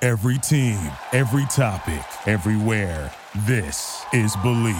Every team, every topic, everywhere. This is Believe.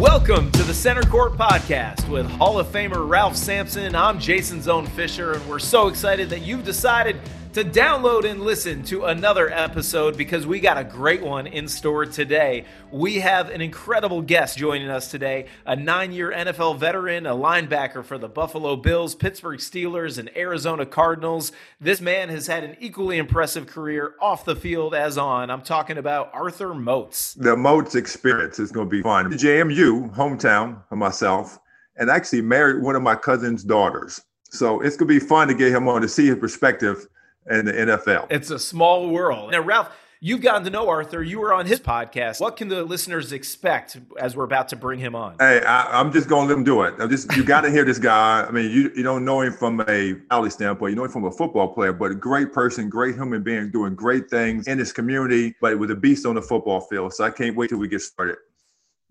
Welcome to the Center Court Podcast with Hall of Famer Ralph Sampson. I'm Jason Zone Fisher, and we're so excited that you've decided to download and listen to another episode because we got a great one in store today. We have an incredible guest joining us today, a nine year NFL veteran, a linebacker for the Buffalo Bills, Pittsburgh Steelers, and Arizona Cardinals. This man has had an equally impressive career off the field as on. I'm talking about Arthur Moats. The Moats experience is going to be fun. JMU, hometown of myself, and actually married one of my cousin's daughters. So it's going to be fun to get him on to see his perspective in the NFL. It's a small world. Now, Ralph, you've gotten to know Arthur. You were on his podcast. What can the listeners expect as we're about to bring him on? Hey, I, am just going to let him do it. I'm just you got to hear this guy. I mean, you you don't know him from a alley standpoint. You know him from a football player, but a great person, great human being, doing great things in his community. But with a beast on the football field. So I can't wait till we get started.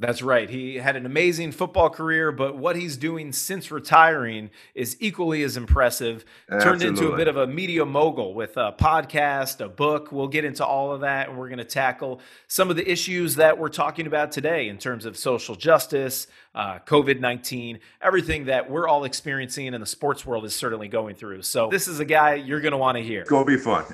That's right. He had an amazing football career, but what he's doing since retiring is equally as impressive. Absolutely. Turned into a bit of a media mogul with a podcast, a book. We'll get into all of that, and we're going to tackle some of the issues that we're talking about today in terms of social justice, uh, COVID 19, everything that we're all experiencing and the sports world is certainly going through. So, this is a guy you're going to want to hear. It's going to be fun.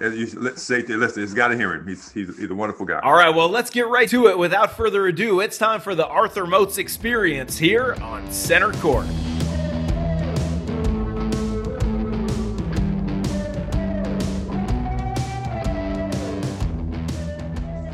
Let's say, listen, he's got to hear him. He's, he's, he's a wonderful guy. All right, well, let's get right to it. Without further ado, it's time for the Arthur Moats experience here on Center Court.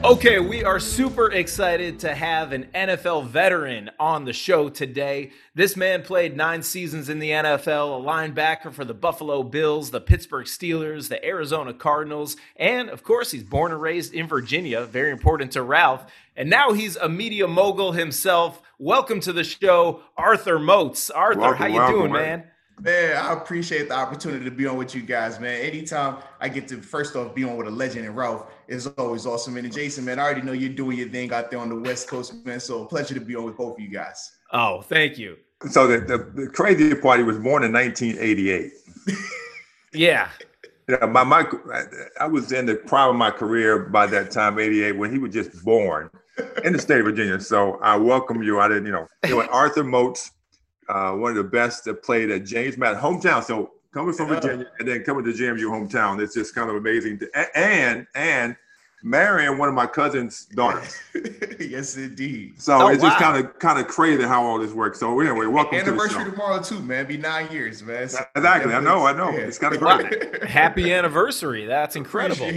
Okay, we are super excited to have an NFL veteran on the show today. This man played nine seasons in the NFL, a linebacker for the Buffalo Bills, the Pittsburgh Steelers, the Arizona Cardinals, and of course, he's born and raised in Virginia, very important to Ralph. And now he's a media mogul himself. Welcome to the show, Arthur Moats. Arthur, welcome, how you welcome, doing, man? Man? Man, I appreciate the opportunity to be on with you guys, man. Anytime I get to first off be on with a legend and Ralph is always awesome. And Jason, man, I already know you're doing your thing out there on the West Coast, man. So pleasure to be on with both of you guys. Oh, thank you. So the, the, the crazy part, he was born in 1988. yeah. Yeah, my, my I was in the prime of my career by that time, 88, when he was just born in the state of Virginia. So I welcome you. I didn't, you know, anyway, Arthur Moats uh, one of the best that played at James Madison hometown. So coming from Virginia and then coming to JMU hometown, it's just kind of amazing. To, and and marrying one of my cousin's daughters. yes, indeed. So oh, it's wow. just kind of kind of crazy how all this works. So anyway, welcome to the anniversary to tomorrow too, man. Be nine years, man. So exactly. I know. I know. Yeah. It's kind of great. Happy anniversary. That's incredible.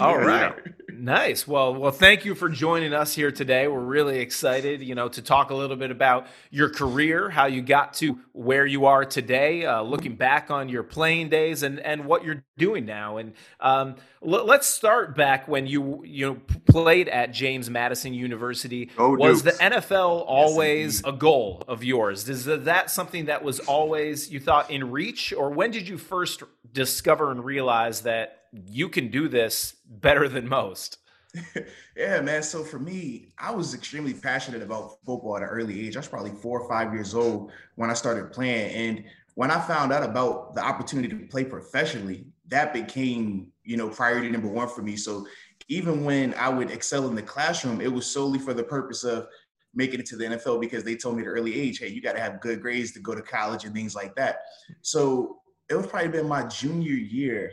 All right. Nice. Well, well, thank you for joining us here today. We're really excited, you know, to talk a little bit about your career, how you got to where you are today, uh, looking back on your playing days, and and what you're doing now. And um, l- let's start back when you you know played at James Madison University. Oh, was Dukes. the NFL always yes, a goal of yours? Is that something that was always you thought in reach, or when did you first discover and realize that you can do this better than most. yeah, man. So for me, I was extremely passionate about football at an early age. I was probably four or five years old when I started playing. And when I found out about the opportunity to play professionally, that became, you know, priority number one for me. So even when I would excel in the classroom, it was solely for the purpose of making it to the NFL because they told me at an early age, hey, you got to have good grades to go to college and things like that. So it was probably been my junior year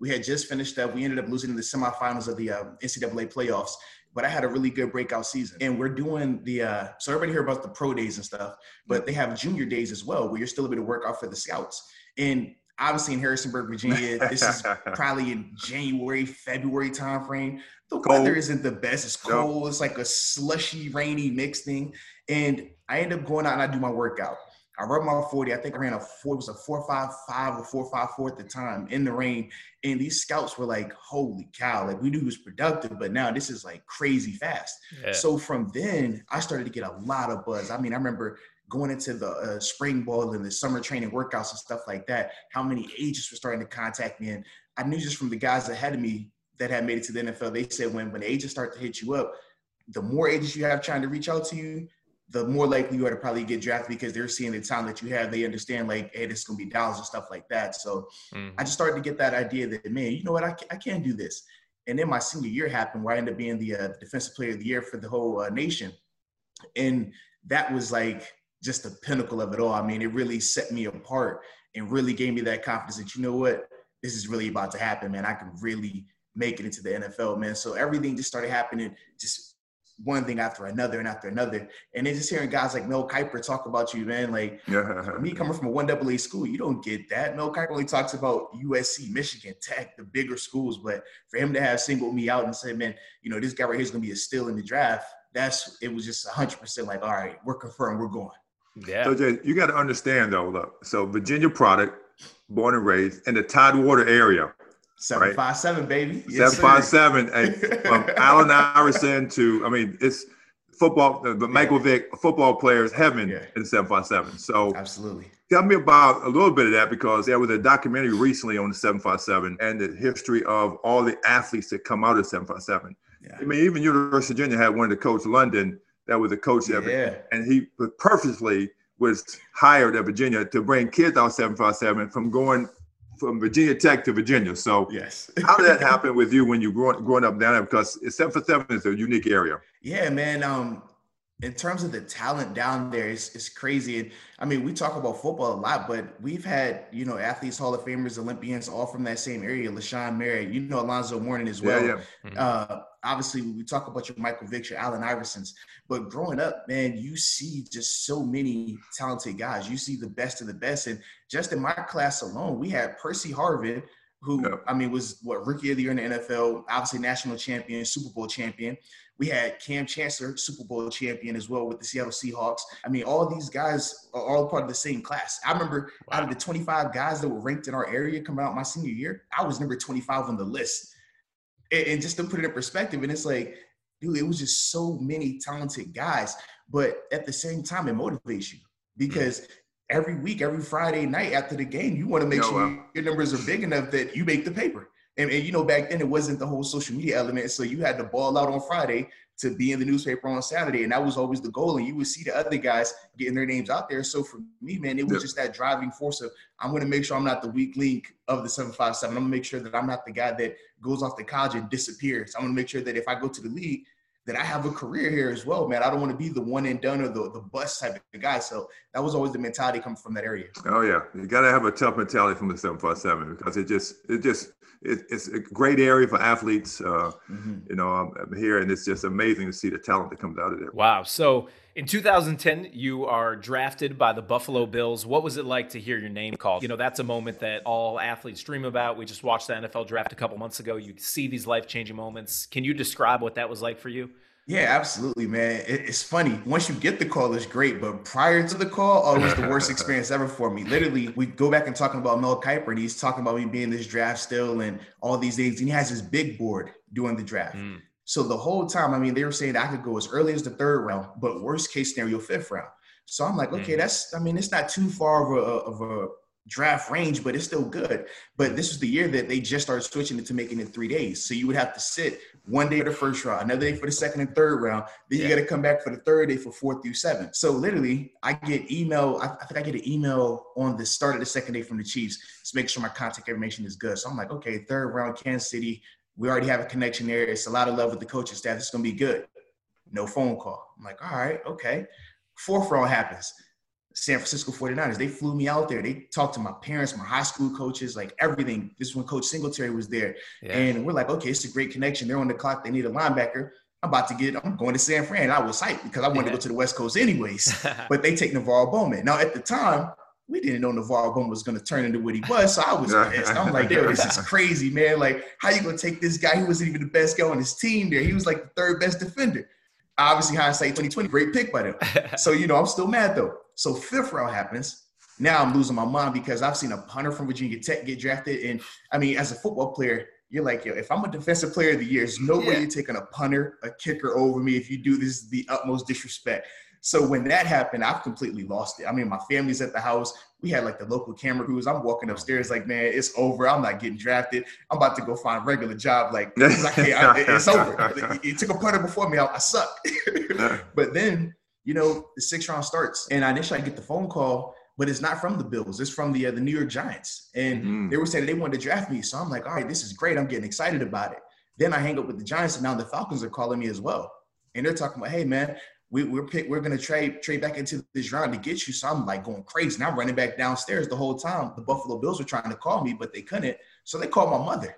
we had just finished up. We ended up losing in the semifinals of the uh, NCAA playoffs, but I had a really good breakout season. And we're doing the uh, so everybody hear about the pro days and stuff, but they have junior days as well, where you're still able to work out for the scouts. And obviously in Harrisonburg, Virginia. This is probably in January, February timeframe. The cold. weather isn't the best. It's cold. It's like a slushy, rainy mix thing. And I end up going out and I do my workout. I run my 40. I think I ran a four, it was a 455 or 454 at the time in the rain. And these scouts were like, holy cow, like we knew he was productive, but now this is like crazy fast. Yeah. So from then, I started to get a lot of buzz. I mean, I remember going into the uh, spring ball and the summer training workouts and stuff like that, how many agents were starting to contact me. And I knew just from the guys ahead of me that had made it to the NFL, they said when, when agents start to hit you up, the more agents you have trying to reach out to you, the more likely you are to probably get drafted because they're seeing the talent that you have. They understand like, hey, this is gonna be dollars and stuff like that. So mm-hmm. I just started to get that idea that man, you know what, I can, I can do this. And then my senior year happened where I ended up being the uh, defensive player of the year for the whole uh, nation, and that was like just the pinnacle of it all. I mean, it really set me apart and really gave me that confidence that you know what, this is really about to happen, man. I can really make it into the NFL, man. So everything just started happening, just one thing after another and after another. And then just hearing guys like Mel Kiper talk about you, man. Like yeah. me coming from a one AA school, you don't get that. Mel Kiper only talks about USC, Michigan, Tech, the bigger schools. But for him to have singled me out and say, man, you know, this guy right here is gonna be a steal in the draft, that's it was just hundred percent like, all right, we're confirmed, we're going. Yeah. So Jay, you got to understand though, look. So Virginia product, born and raised in the Tidewater area. Seven five seven, baby. 757. Yes, seven five seven. from Allen Iverson to, I mean, it's football. The, yeah. Michael Vick football players heaven yeah. in seven five seven. So absolutely. Tell me about a little bit of that because there was a documentary recently on the 757 and the history of all the athletes that come out of 757. Yeah. I mean, even University of Virginia had one of the coach London that was a coach yeah. there, and he purposely was hired at Virginia to bring kids out 757 from going from Virginia Tech to Virginia. So yes, how did that happen with you when you growing growing up down there? Because 757 is a unique area. Yeah, man. Um, in terms of the talent down there, it's, it's crazy. And I mean, we talk about football a lot, but we've had, you know, athletes, Hall of Famers, Olympians, all from that same area. LaShawn Merritt, you know, Alonzo Mourning as well. Yeah, yeah. Mm-hmm. Uh, obviously, we talk about your Michael Vick, your Allen Iversons, but growing up, man, you see just so many talented guys. You see the best of the best. And just in my class alone, we had Percy Harvin, who. I mean was what rookie of the year in the NFL, obviously national champion, Super Bowl champion. We had Kam Chancellor, Super Bowl champion as well with the Seattle Seahawks. I mean, all these guys are all part of the same class. I remember wow. out of the 25 guys that were ranked in our area coming out my senior year, I was number 25 on the list. And, and just to put it in perspective, and it's like, dude, it was just so many talented guys. But at the same time, it motivates you mm. because every week, every Friday night after the game, you want to make sure uh your numbers are big enough that you make the paper. And, and, you know, back then it wasn't the whole social media element. So you had to ball out on Friday to be in the newspaper on Saturday. And that was always the goal. And you would see the other guys getting their names out there. So for me, man, it was yep. just that driving force of I'm going to make sure I'm not the weak link of the 757. I'm going to make sure that I'm not the guy that goes off to college and disappears. I'm going to make sure that if I go to the league, that I have a career here as well, man. I don't want to be the one and done or the, the bus type of guy. So that was always the mentality coming from that area. Oh yeah. You gotta have a tough mentality from the 757 because it just it just it, it's a great area for athletes. Uh, mm-hmm. You know, I'm, I'm, here, and it's just amazing to see the talent that comes out of there. Wow! So in 2010, you are drafted by the Buffalo Bills. What was it like to hear your name called? You know, that's a moment that all athletes dream about. We just watched the NFL draft a couple months ago. You see these life changing moments. Can you describe what that was like for you? Yeah, absolutely, man. It's funny. Once you get the call, it's great. But prior to the call, oh, it was the worst experience ever for me. Literally, we go back and talking about Mel Kiper, and he's talking about me being this draft still and all these things. And he has his big board doing the draft. Mm. So the whole time, I mean, they were saying I could go as early as the third round, but worst case scenario, fifth round. So I'm like, okay, mm. that's, I mean, it's not too far of a, of a draft range, but it's still good. But this was the year that they just started switching it to making it three days. So you would have to sit one day for the first round, another day for the second and third round. Then yeah. you got to come back for the third day for four through seven. So literally, I get email. I, I, think I get an email on the start of the second day from the Chiefs to make sure my contact information is good. So I'm like, okay, third round, Kansas City. We already have a connection there. It's a lot of love with the coaching staff. It's gonna be good. No phone call. I'm like, all right, okay. Fourth round happens. San Francisco 49ers. They flew me out there. They talked to my parents, my high school coaches, like everything. This is when Coach Singletary was there. Yeah. And we're like, okay, it's a great connection. They're on the clock. They need a linebacker. I'm about to get, I'm going to San Fran. I was hyped because I wanted yeah. to go to the West Coast anyways. but they take NaVorro Bowman. Now, at the time, we didn't know NaVorro Bowman was going to turn into what he was. So I was pissed. I'm like, yo, this is crazy, man. Like, how you going to take this guy who wasn't even the best guy on his team there? He was like the third best defender. Obviously, hindsight 2020, great pick by them. so, you know, I'm still mad though. So fifth round happens. Now I'm losing my mind because I've seen a punter from Virginia Tech get drafted. And I mean, as a football player, you're like, yo, if I'm a defensive player of the year, there's no yeah. way you're taking a punter, a kicker over me if you do this is the utmost disrespect. So when that happened, I've completely lost it. I mean, my family's at the house. We had like the local camera crews. I'm walking upstairs like, man, it's over. I'm not getting drafted. I'm about to go find a regular job. Like, I can't, I, it's over. It, took a punter before me. I, I suck. but then, you know, the sixth round starts, and I initially I get the phone call, but it's not from the Bills. It's from the uh, the New York Giants, and mm-hmm. they were saying they wanted to draft me. So I'm like, all right, this is great. I'm getting excited about it. Then I hang up with the Giants, and now the Falcons are calling me as well, and they're talking about, hey man, we, we're pick, we're gonna trade trade back into this round to get you. So I'm like going crazy. And I'm running back downstairs the whole time. The Buffalo Bills were trying to call me, but they couldn't. So they called my mother.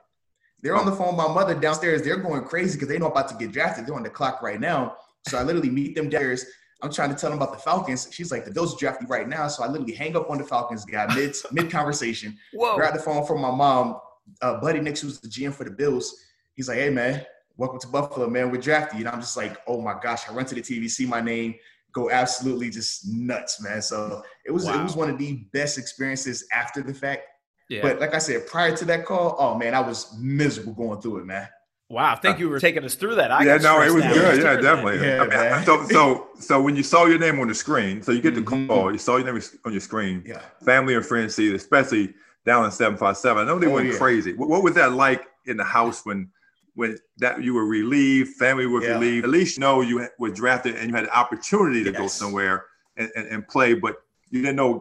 They're on the phone with my mother downstairs. They're going crazy because they know I'm about to get drafted. They're on the clock right now. So I literally meet them downstairs. I'm trying to tell them about the Falcons. She's like, the Bills are drafting right now. So I literally hang up on the Falcons guy mid mid conversation. Grab the phone from my mom. Uh, Buddy Nix, who's the GM for the Bills. He's like, hey man, welcome to Buffalo, man. We're drafted. And I'm just like, oh my gosh. I run to the TV, see my name, go absolutely just nuts, man. So it was wow. it was one of the best experiences after the fact. Yeah. But like I said, prior to that call, oh man, I was miserable going through it, man. Wow, thank you for taking us through that. I yeah, no, it was good. Yeah, definitely. Yeah, I mean, so, so, so when you saw your name on the screen, so you get the mm-hmm. call, you saw your name on your screen. Yeah. Family and friends see it, especially down in seven five seven. I know they oh, went yeah. crazy. What, what was that like in the house when when that you were relieved, family was yeah. relieved. At least you know you were drafted and you had the opportunity to yes. go somewhere and, and, and, play, but you didn't know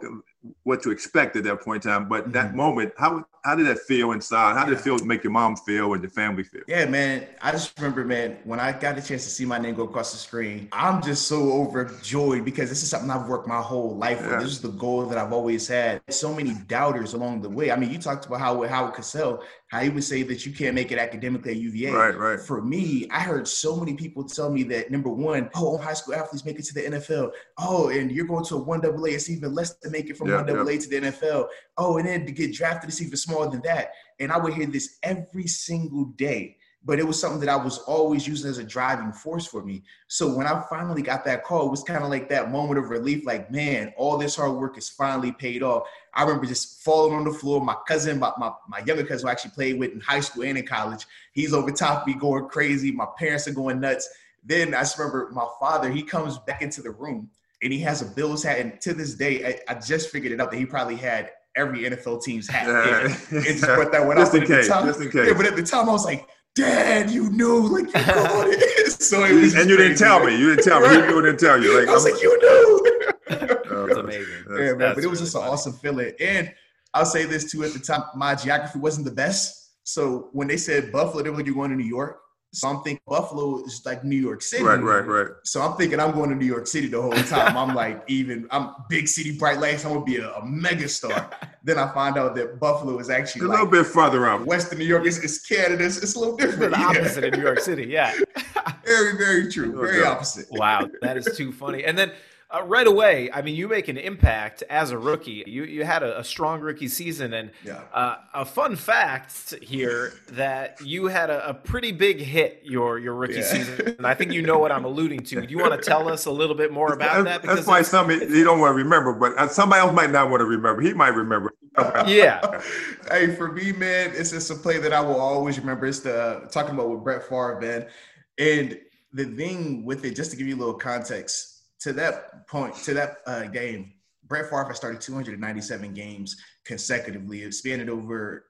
what to expect at that point in time. But mm-hmm. that moment, how how did that feel inside? How did it feel to make your mom feel and your family feel? Yeah, man. I just remember, man, when I got a chance to see my name go across the screen, I'm just so overjoyed because this is something I've worked my whole life yeah. This is the goal that I've always had. So many doubters along the way. I mean, you talked about how with Howard Cosell, how he would say that you can't make it academically at UVA. Right, right. For me, I heard so many people tell me that number one, oh, high school athletes make it to the NFL. Oh, and you're going to a one AA, it's even less to make it from one AA to the NFL. Oh, and then to get drafted, it's even smaller than that. And I would hear this every single day. But it was something that I was always using as a driving force for me. So when I finally got that call, it was kind of like that moment of relief, like, man, all this hard work is finally paid off. I remember just falling on the floor. My cousin, my, my, my younger cousin who I actually played with in high school and in college, he's over top of me going crazy. My parents are going nuts. Then I just remember my father, he comes back into the room and he has a Bills hat. And to this day, I, I just figured it out that he probably had every NFL team's hat. Yeah. It, just brought that one just In case, just in case. Yeah, but at the time I was like, Dad, you knew, like you called it. so it was and you didn't tell me. You didn't tell me. Right. You didn't tell you. Like I was I'm, like, you knew. that's amazing. That's, yeah, man. But it was really just funny. an awesome feeling. And I'll say this too: at the time, my geography wasn't the best. So when they said Buffalo, they were like, "You're going to New York." So I'm thinking Buffalo is like New York City. Right, right, right. So I'm thinking I'm going to New York City the whole time. I'm like, even I'm big city, bright lights. I'm gonna be a, a mega star. then I find out that Buffalo is actually a like, little bit further out. Western New York is, is Canada. It's, it's, a little different. The opposite of New York City. Yeah. very, very true. Oh, very opposite. Wow, that is too funny. And then uh, right away, I mean, you make an impact as a rookie. You you had a, a strong rookie season, and yeah. uh, a fun fact here that you had a, a pretty big hit your your rookie yeah. season, and I think you know what I'm alluding to. Do you want to tell us a little bit more about that? Because that's why some you don't want to remember, but uh, somebody else might not want to remember. He might remember. yeah. hey, for me, man, it's just a play that I will always remember. It's the talking about with Brett Favre, man, and the thing with it, just to give you a little context to that point, to that uh, game, Brett Favre has started 297 games consecutively. It spanned over,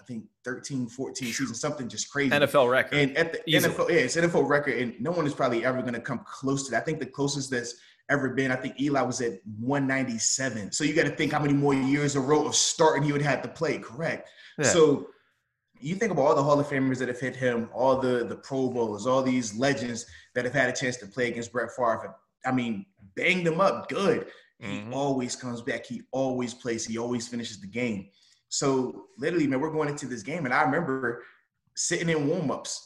I think, 13, 14 seasons, something just crazy. NFL record. And at the Easily. NFL, yeah, it's NFL record, and no one is probably ever going to come close to that. I think the closest that's ever been, I think Eli was at 197. So you got to think how many more years a row of starting he would have to play, correct? Yeah. So you think about all the Hall of Famers that have hit him, all the the Pro Bowls, all these legends that have had a chance to play against Brett Favre I mean, banged him up good. Mm-hmm. He always comes back. He always plays. He always finishes the game. So literally, man, we're going into this game, and I remember sitting in warmups,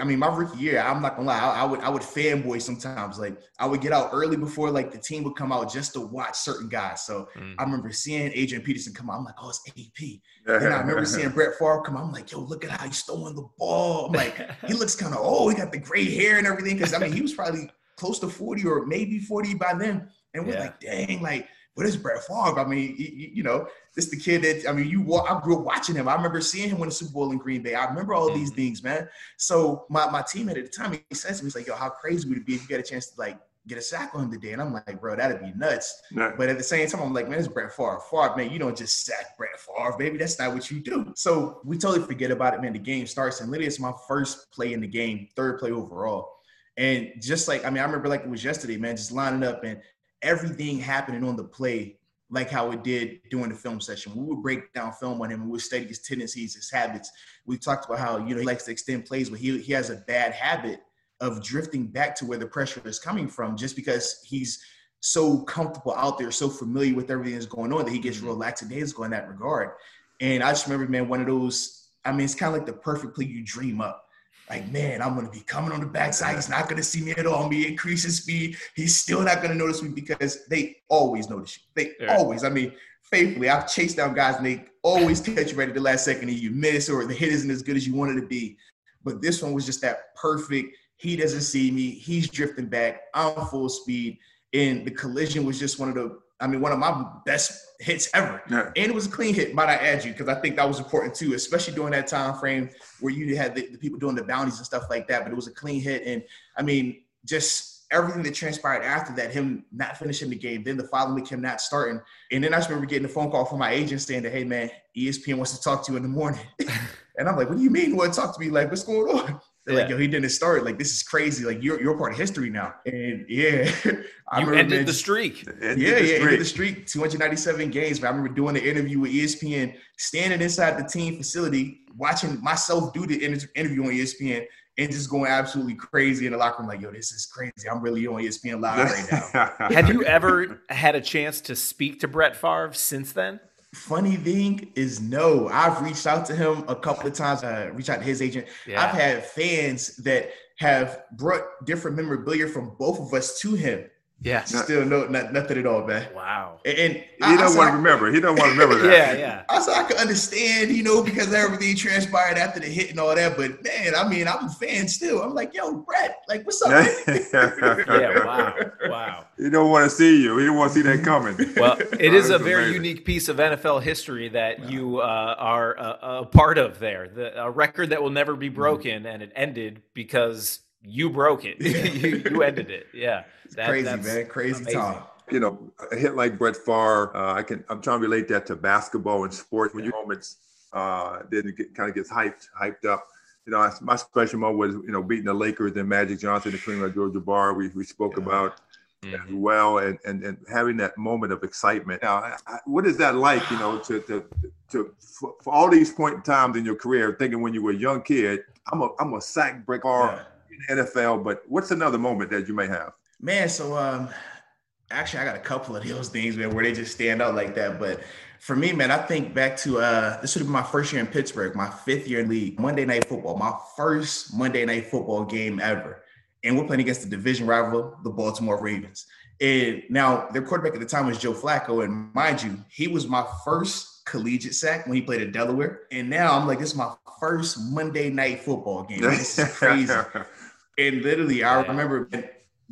I mean, my rookie year, I'm not gonna lie, I, I, would I would fanboy sometimes. Like I would get out early before like the team would come out just to watch certain guys. So mm. I remember seeing Adrian Peterson come out. I'm like, oh, it's AP. and I remember seeing Brett Favre come out. I'm like, yo, look at how he's throwing the ball. I'm like, he looks kind of old. He got the gray hair and everything. Because I mean, he was probably close to 40 or maybe 40 by then. And we're yeah. like, dang, like what is Brett Favre. I mean, you, you know, this the kid that I mean, you I grew up watching him. I remember seeing him win the Super Bowl in Green Bay. I remember all these mm-hmm. things, man. So my my teammate at the time, he says to me, he's like, "Yo, how crazy would it be if you get a chance to like get a sack on him today?" And I'm like, "Bro, that'd be nuts." But at the same time, I'm like, "Man, it's Brett Favre. Favre, man, you don't just sack Brett Favre, baby. That's not what you do." So we totally forget about it, man. The game starts, and literally, it's my first play in the game, third play overall. And just like, I mean, I remember like it was yesterday, man, just lining up and everything happening on the play like how it did during the film session. We would break down film on him and we would study his tendencies, his habits. We talked about how, you know, he likes to extend plays, but he, he has a bad habit of drifting back to where the pressure is coming from just because he's so comfortable out there, so familiar with everything that's going on that he gets mm-hmm. real lackadaisical in that regard. And I just remember, man, one of those, I mean, it's kind of like the perfect play you dream up like, man, I'm gonna be coming on the backside. He's not gonna see me at all. Me increase his speed. He's still not gonna notice me because they always notice you. They yeah. always. I mean, faithfully, I've chased down guys and they always catch you right at the last second and you miss or the hit isn't as good as you wanted to be. But this one was just that perfect. He doesn't see me. He's drifting back. I'm full speed. And the collision was just one of the I mean, one of my best hits ever. Yeah. And it was a clean hit, might I add you, because I think that was important too, especially during that time frame where you had the, the, people doing the bounties and stuff like that. But it was a clean hit. And I mean, just everything that transpired after that, him not finishing the game, then the following week, him not starting. And then I just remember getting a phone call from my agent saying that, hey man, ESPN wants to talk to you in the morning. and I'm like, what do you mean? What talk to me? Like, what's going on? They're yeah. like, yo, he didn't start. Like, this is crazy. Like, you're you're part of history now. And yeah, I you ended the streak. Ended yeah, the yeah, ended the streak. 297 games. But I remember doing the interview with ESPN, standing inside the team facility, watching myself do the interview on ESPN, and just going absolutely crazy in the locker room. Like, yo, this is crazy. I'm really on ESPN live right now. Have you ever had a chance to speak to Brett Favre since then? Funny thing is, no. I've reached out to him a couple of times. Uh, reached out to his agent. Yeah. I've had fans that have brought different memorabilia from both of us to him. Yeah. Still no not, nothing at all, man. Wow. And, and he I, don't want to remember. He don't want to remember that. yeah, yeah. I said I could understand, you know, because everything transpired after the hit and all that. But man, I mean, I'm a fan still. I'm like, yo, Brett, like, what's up? yeah, wow. Wow. He don't want to see you. He don't want to see that coming. Well, it is a very amazing. unique piece of NFL history that you uh, are a, a, part of there. The, a record that will never be broken, mm-hmm. and it ended because you broke it. you, you ended it. Yeah. That, crazy, man. Crazy amazing. time. You know, a hit like Brett Favre, uh, I can. I'm trying to relate that to basketball and sports. When you moments, uh, then it get, kind of gets hyped, hyped up. You know, my special moment was you know beating the Lakers and Magic Johnson, the Kareem Abdul-Jabbar. We we spoke yeah. about mm-hmm. as well, and, and and having that moment of excitement. Now, I, what is that like? You know, to to to for, for, all these point in times in your career, thinking when you were a young kid, I'm a I'm a sack Brett Favre yeah. in the NFL. But what's another moment that you may have? Man, so um, actually, I got a couple of those things, man, where they just stand out like that. But for me, man, I think back to uh, this would have been my first year in Pittsburgh, my fifth year in league, Monday Night Football, my first Monday Night Football game ever, and we're playing against the division rival, the Baltimore Ravens. And now their quarterback at the time was Joe Flacco, and mind you, he was my first collegiate sack when he played at Delaware. And now I'm like, this is my first Monday Night Football game. This is crazy. and literally, I remember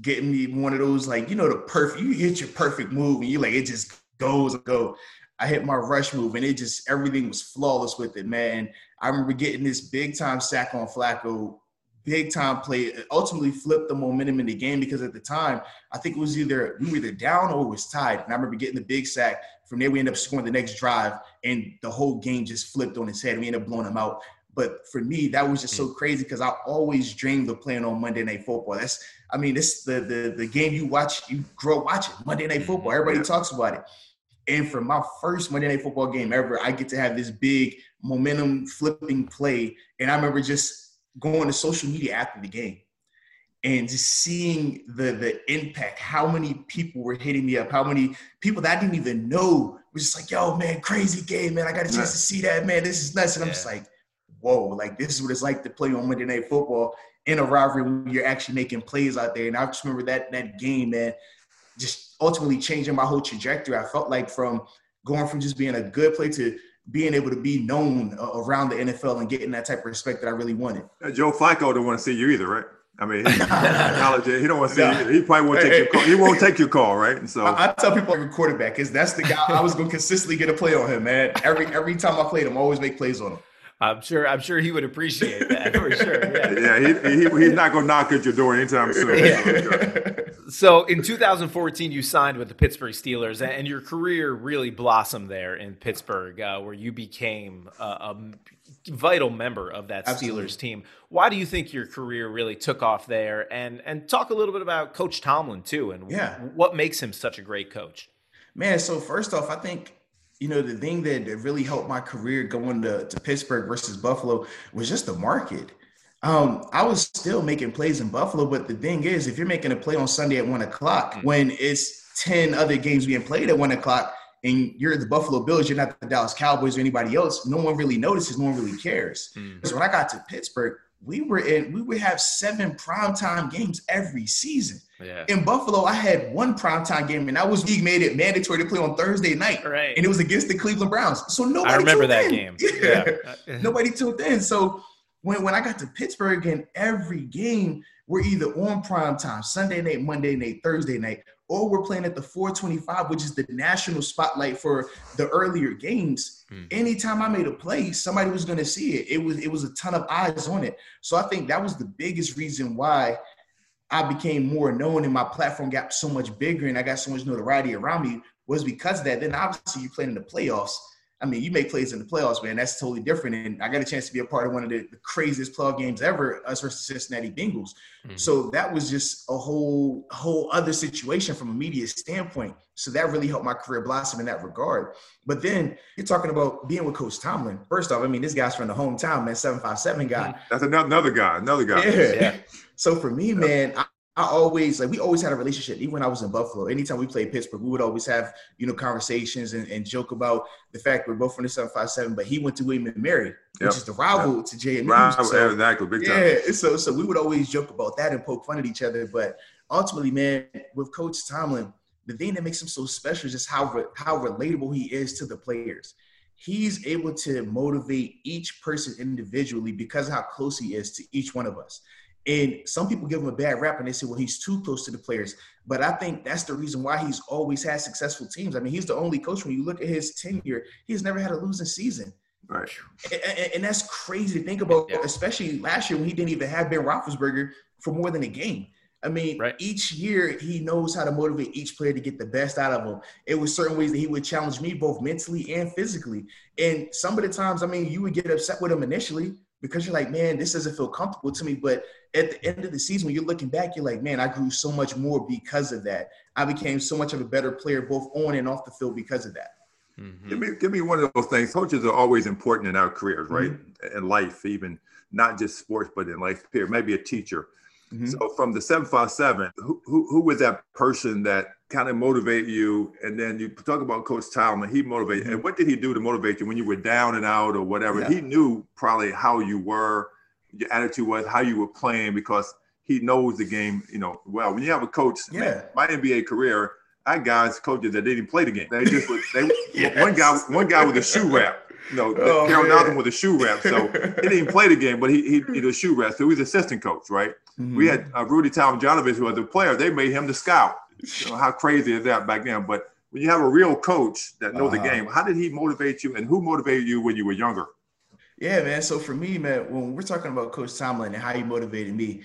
getting me one of those like you know the perfect you hit your perfect move and you like it just goes and go. I hit my rush move and it just everything was flawless with it, man. I remember getting this big time sack on Flacco, big time play. It ultimately flipped the momentum in the game because at the time I think it was either we were either down or it was tied. And I remember getting the big sack. From there, we ended up scoring the next drive, and the whole game just flipped on its head. We ended up blowing them out. But for me, that was just so mm. crazy because I always dreamed of playing on Monday Night Football. That's, I mean, it's the the the game you watch, you grow watching Monday Night Football. Everybody yeah. talks about it. And for my first Monday Night Football game ever, I get to have this big momentum flipping play. And I remember just going to social media after the game and just seeing the the impact, how many people were hitting me up, how many people that I didn't even know was just like, yo, man, crazy game, man. I got a chance to see that, man. This is nuts. And yeah. I'm just like, whoa, like this is what it's like to play on Monday Night Football. in a rivalry when you're actually making plays out there. And I just remember that that game, man, just ultimately changing my whole trajectory. I felt like from going from just being a good player to being able to be known uh, around the NFL and getting that type of respect that I really wanted. Uh, Joe Flacco don't want to see you either, right? I mean, he, college, he don't want to see no. you. He probably won't take your call. He won't take your call, right? And so I, I tell people I'm a quarterback is that's the guy I was going to consistently get a play on him, man. Every every time I played him, I always make plays on him. I'm sure. I'm sure he would appreciate that for sure. Yeah, yeah he, he, he's not going to knock at your door anytime soon. Yeah. so in 2014, you signed with the Pittsburgh Steelers, and your career really blossomed there in Pittsburgh, uh, where you became a, a, vital member of that Absolutely. Steelers team. Why do you think your career really took off there? And and talk a little bit about Coach Tomlin too, and yeah. what makes him such a great coach. Man, so first off, I think you know, the thing that, that really helped my career going to, to Pittsburgh versus Buffalo was just the market. Um, I was still making plays in Buffalo, but the thing is, if you're making a play on Sunday at one o'clock mm-hmm. when it's 10 other games being played at one o'clock and you're the Buffalo Bills, you're not the Dallas Cowboys or anybody else, no one really notices, no one really cares. Mm-hmm. So when I got to Pittsburgh, we were in, we would have seven primetime games every season. Yeah. In Buffalo, I had one primetime game, and that was league made it mandatory to play on Thursday night. Right. And it was against the Cleveland Browns. So nobody I remember that in. game. Yeah. yeah. nobody tuned in. So when, when I got to Pittsburgh and every game, we're either on prime time, Sunday night, Monday night, Thursday night, or we're playing at the 425, which is the national spotlight for the earlier games. Mm-hmm. Anytime I made a play, somebody was going to see it. It was it was a ton of eyes on it. So I think that was the biggest reason why I became more known and my platform got so much bigger and I got so much notoriety around me was because of that. Then obviously you played in the playoffs. I mean, you make plays in the playoffs, man. That's totally different. And I got a chance to be a part of one of the, the craziest playoff games ever, us versus Cincinnati Bengals. Mm-hmm. So that was just a whole whole other situation from a media standpoint. So that really helped my career blossom in that regard. But then you're talking about being with Coach Tomlin. First off, I mean, this guy's from the hometown, man, 757 guy. That's another guy, another guy. Yeah. yeah. So for me, man, I, I always like we always had a relationship. Even when I was in Buffalo, anytime we played Pittsburgh, we would always have you know conversations and, and joke about the fact we're both from the seven five seven. But he went to William and Mary, yep. which is the rival yep. to JMU. Rival, so, exactly, big time. Yeah, so so we would always joke about that and poke fun at each other. But ultimately, man, with Coach Tomlin, the thing that makes him so special is just how re- how relatable he is to the players. He's able to motivate each person individually because of how close he is to each one of us. And some people give him a bad rap and they say, well, he's too close to the players. But I think that's the reason why he's always had successful teams. I mean, he's the only coach when you look at his tenure, he's never had a losing season. Right. And, and that's crazy to think about, yeah. especially last year when he didn't even have Ben Roethlisberger for more than a game. I mean, right. each year he knows how to motivate each player to get the best out of them. It was certain ways that he would challenge me both mentally and physically. And some of the times, I mean, you would get upset with him initially, because you're like, man, this doesn't feel comfortable to me. But at the end of the season, when you're looking back, you're like, man, I grew so much more because of that. I became so much of a better player, both on and off the field, because of that. Mm-hmm. Give me, give me one of those things. Coaches are always important in our careers, right? Mm-hmm. In life, even not just sports, but in life. Period. Maybe a teacher. Mm-hmm. So from the 757, who, who, who was that person that kind of motivate you? And then you talk about Coach Tomlin, he motivated. Mm-hmm. And what did he do to motivate you when you were down and out or whatever? Yeah. He knew probably how you were, your attitude was, how you were playing because he knows the game, you know, well. When you have a coach, yeah. Man, my NBA career, I had guys, coaches that didn't play the game. They just they yes. one guy, one guy with a shoe wrap. You know, oh, Carol Nelson with a shoe wrap. So he didn't play the game, but he he, he was a shoe wrap. So he was assistant coach, right? Mm-hmm. We had uh, Rudy Tomjanovich, who was a player. They made him the scout. You know, how crazy is that back then? But when you have a real coach that knows uh-huh. the game, how did he motivate you, and who motivated you when you were younger? Yeah, man. So for me, man, when we're talking about Coach Tomlin and how he motivated me,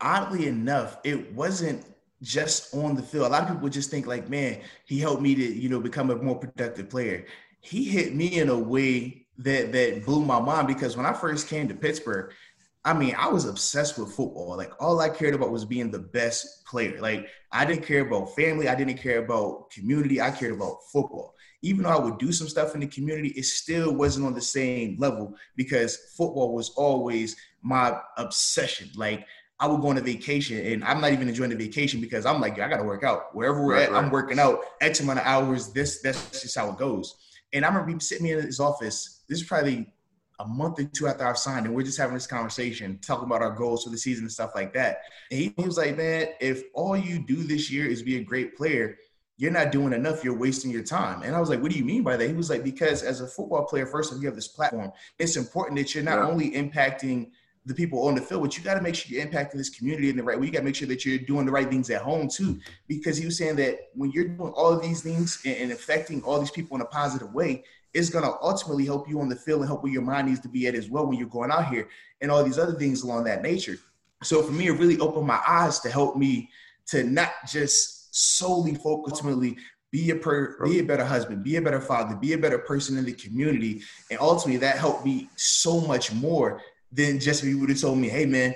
oddly enough, it wasn't just on the field. A lot of people just think like, man, he helped me to, you know, become a more productive player. He hit me in a way that that blew my mind because when I first came to Pittsburgh, I mean, I was obsessed with football. Like all I cared about was being the best player. Like I didn't care about family, I didn't care about community, I cared about football. Even though I would do some stuff in the community, it still wasn't on the same level because football was always my obsession. Like I would go on a vacation and I'm not even enjoying the vacation because I'm like, I gotta work out. Wherever we're right, at, right. I'm working out X amount of hours. This that's just how it goes. And I remember him sitting me in his office. This is probably a month or two after I've signed, and we're just having this conversation, talking about our goals for the season and stuff like that. And he, was like, "Man, if all you do this year is be a great player." You're not doing enough. You're wasting your time. And I was like, What do you mean by that? He was like, Because as a football player, first, if you have this platform, it's important that you're not yeah. only impacting the people on the field, but you got to make sure you're impacting this community in the right way. You got to make sure that you're doing the right things at home too, because he was saying that when you're doing all of these things and affecting all these people in a positive way, it's going to ultimately help you on the field and help where your mind needs to be at as well when you're going out here and all these other things along that nature. So for me, it really opened my eyes to help me to not just solely focus ultimately be a per, be a better husband, be a better father, be a better person in the community, and ultimately that helped me so much more than just if you would have told me, hey man,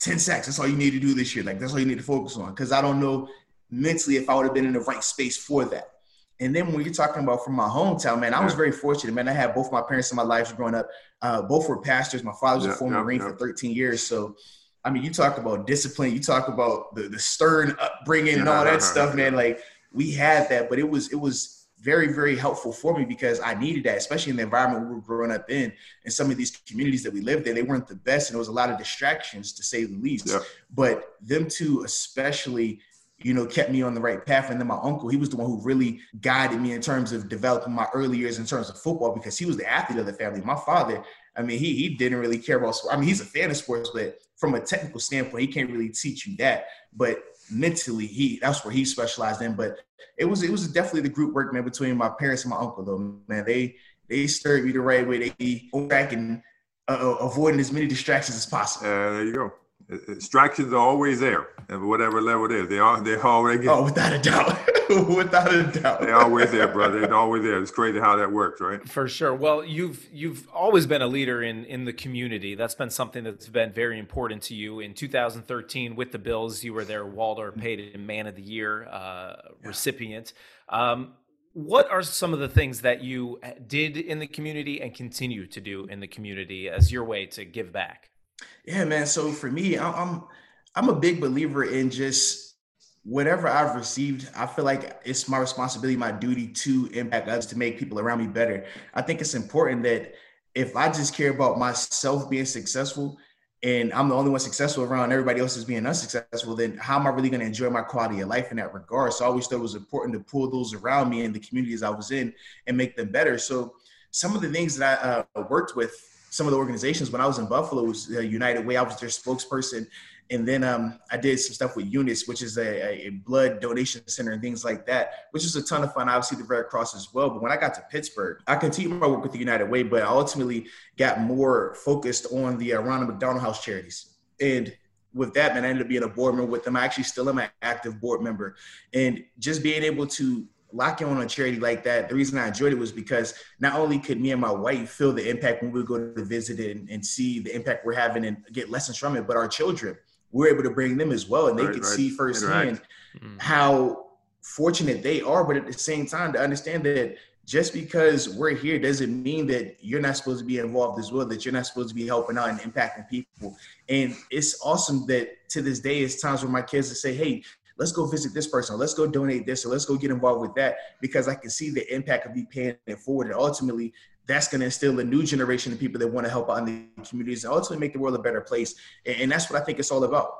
10 sacks, that's all you need to do this year. Like that's all you need to focus on. Cause I don't know mentally if I would have been in the right space for that. And then when you're talking about from my hometown, man, I was very fortunate, man. I had both my parents in my life growing up. Uh, both were pastors. My father was a former Marine for 13 years. So, I mean, you talk about discipline, you talk about the, the stern upbringing and all that stuff, man. Like we had that, but it was, it was very, very helpful for me because I needed that, especially in the environment we were growing up in. And some of these communities that we lived in, they weren't the best, and there was a lot of distractions to say the least. Yeah. But them two, especially, you know, kept me on the right path. And then my uncle, he was the one who really guided me in terms of developing my early years in terms of football because he was the athlete of the family. My father, I mean, he he didn't really care about sports. I mean, he's a fan of sports, but from a technical standpoint, he can't really teach you that. But mentally, he that's where he specialized in. But it was it was definitely the group work, man, between my parents and my uncle, though. Man, they they stirred me the right way. They back and uh, avoiding as many distractions as possible. Uh, there you go. Distractions are always there, at whatever level it is. They are they already. Oh, without a doubt. without a doubt. They're always there, brother. They're always there. It's crazy how that works, right? For sure. Well, you've you've always been a leader in in the community. That's been something that's been very important to you. In 2013, with the Bills, you were their Walter Payton Man of the Year uh, yeah. recipient. Um, what are some of the things that you did in the community and continue to do in the community as your way to give back? Yeah, man. So for me, I'm I'm a big believer in just whatever I've received, I feel like it's my responsibility, my duty to impact others to make people around me better. I think it's important that if I just care about myself being successful and I'm the only one successful around everybody else is being unsuccessful, then how am I really going to enjoy my quality of life in that regard? So I always thought it was important to pull those around me and the communities I was in and make them better. So some of the things that I uh, worked with, some of the organizations when I was in Buffalo was uh, United Way. I was their spokesperson and then um, I did some stuff with Unyts, which is a, a, blood donation center and things like that, which is a ton of fun. Obviously, the Red Cross as well. But when I got to Pittsburgh, I continued my work with the United Way, but I ultimately got more focused on the uh, Ronald McDonald House charities. And with that, man, I ended up being a board member with them. I actually still am an active board member. And just being able to lock in on a charity like that, the reason I enjoyed it was because not only could me and my wife feel the impact when we would go to visit and, and see the impact we're having and get lessons from it, but our children – we're able to bring them as well, and they right, could right. see firsthand mm-hmm. how fortunate they are. But at the same time, to understand that just because we're here doesn't mean that you're not supposed to be involved as well, that you're not supposed to be helping out and impacting people. And it's awesome that to this day, it's times where my kids will say, Hey, let's go visit this person, or let's go donate this, or let's go get involved with that, because I can see the impact of me paying it forward. And ultimately, that's going to instill a new generation of people that want to help out in the communities and ultimately make the world a better place. And, and that's what I think it's all about.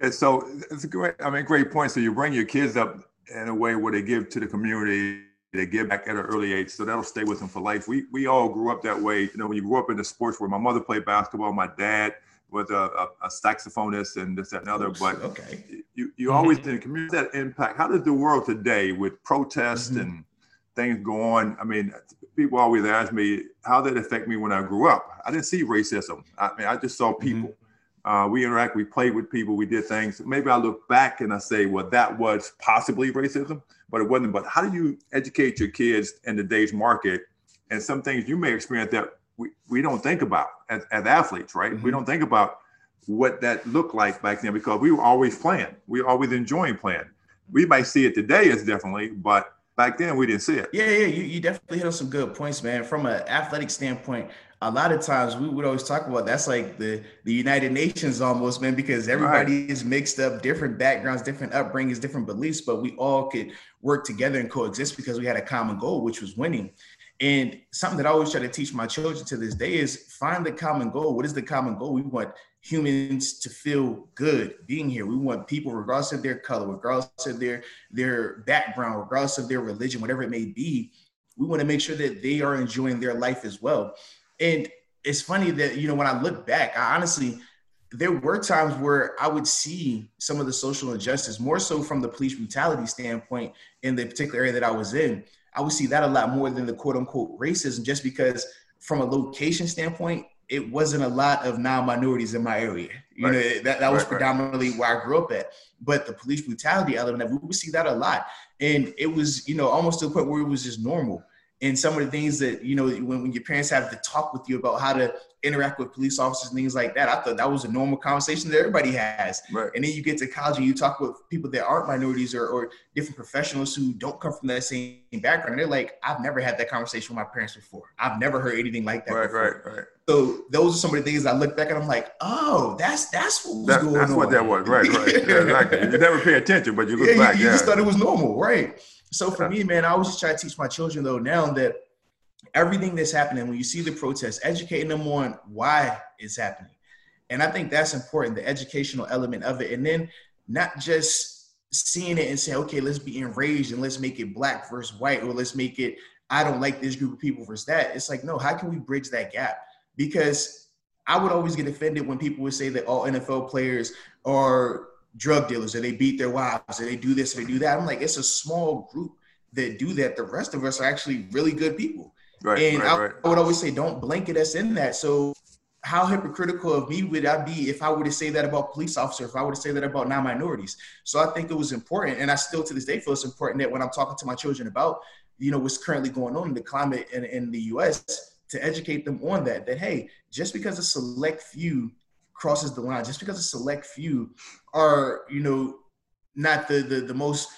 And so it's a great, I mean, great point. So you bring your kids up in a way where they give to the community, they give back at an early age. So that'll stay with them for life. We, we all grew up that way. You know, when you grew up in the sports where my mother played basketball, my dad was a, a, a saxophonist and this, that, and other. But okay. you, you always mm-hmm. in community that impact. How does the world today with protests mm-hmm. and things go on? I mean, people always ask me how did it affect me when I grew up. I didn't see racism. I mean, I just saw mm-hmm. people. Mm-hmm. Uh, we interact, we played with people, we did things. Maybe I look back and I say, well, that was possibly racism, but it wasn't. But how do you educate your kids in today's market? And some things you may experience that we, we don't think about as, as athletes, right? Mm-hmm. We don't think about what that looked like back then because we were always playing. We were always enjoying playing. We might see it today as differently, but back then we didn't see it. Yeah, yeah, you, you definitely hit on some good points, man. From an athletic standpoint, a lot of times we would always talk about that's like the the United Nations almost, man, because everybody right. is mixed up, different backgrounds, different upbringings, different beliefs, but we all could work together and coexist because we had a common goal, which was winning. And something that I always try to teach my children to this day is find the common goal. What is the common goal? We want humans to feel good being here. We want people, regardless of their color, regardless of their their background, regardless of their religion, whatever it may be, we want to make sure that they are enjoying their life as well. And it's funny that you know when I look back, I honestly there were times where I would see some of the social injustice, more so from the police brutality standpoint in the particular area that I was in. I would see that a lot more than the quote unquote racism, just because from a location standpoint, it wasn't a lot of non-minorities in my area. You right. know, that, that was right, predominantly right. where I grew up at. But the police brutality element, we would see that a lot. And it was, you know, almost to the point where it was just normal and some of the things that you know when, when your parents have to talk with you about how to interact with police officers and things like that i thought that was a normal conversation that everybody has right. and then you get to college and you talk with people that aren't minorities or, or different professionals who don't come from that same background and they're like i've never had that conversation with my parents before i've never heard anything like that right before. right right so those are some of the things I look back and I'm like, oh, that's that's what was that, going that's on. That's what that was, right, right. yeah, exactly. You never pay attention, but you look yeah, back. You, you yeah. just thought it was normal, right? So for me, man, I always just try to teach my children though now that everything that's happening, when you see the protests, educating them on why it's happening. And I think that's important, the educational element of it. And then not just seeing it and saying, okay, let's be enraged and let's make it black versus white, or let's make it, I don't like this group of people versus that. It's like, no, how can we bridge that gap? Because I would always get offended when people would say that all NFL players are drug dealers or they beat their wives or they do this or they do that. I'm like, it's a small group that do that. The rest of us are actually really good people. Right, and right, I, right. I would always say, don't blanket us in that. So how hypocritical of me would I be if I were to say that about police officers, if I were to say that about non-minorities? So I think it was important, and I still to this day feel it's important that when I'm talking to my children about, you know, what's currently going on in the climate in, in the U.S. to educate them on that. That hey, just because a select few crosses the line, just because a select few are, you know, not the the, the most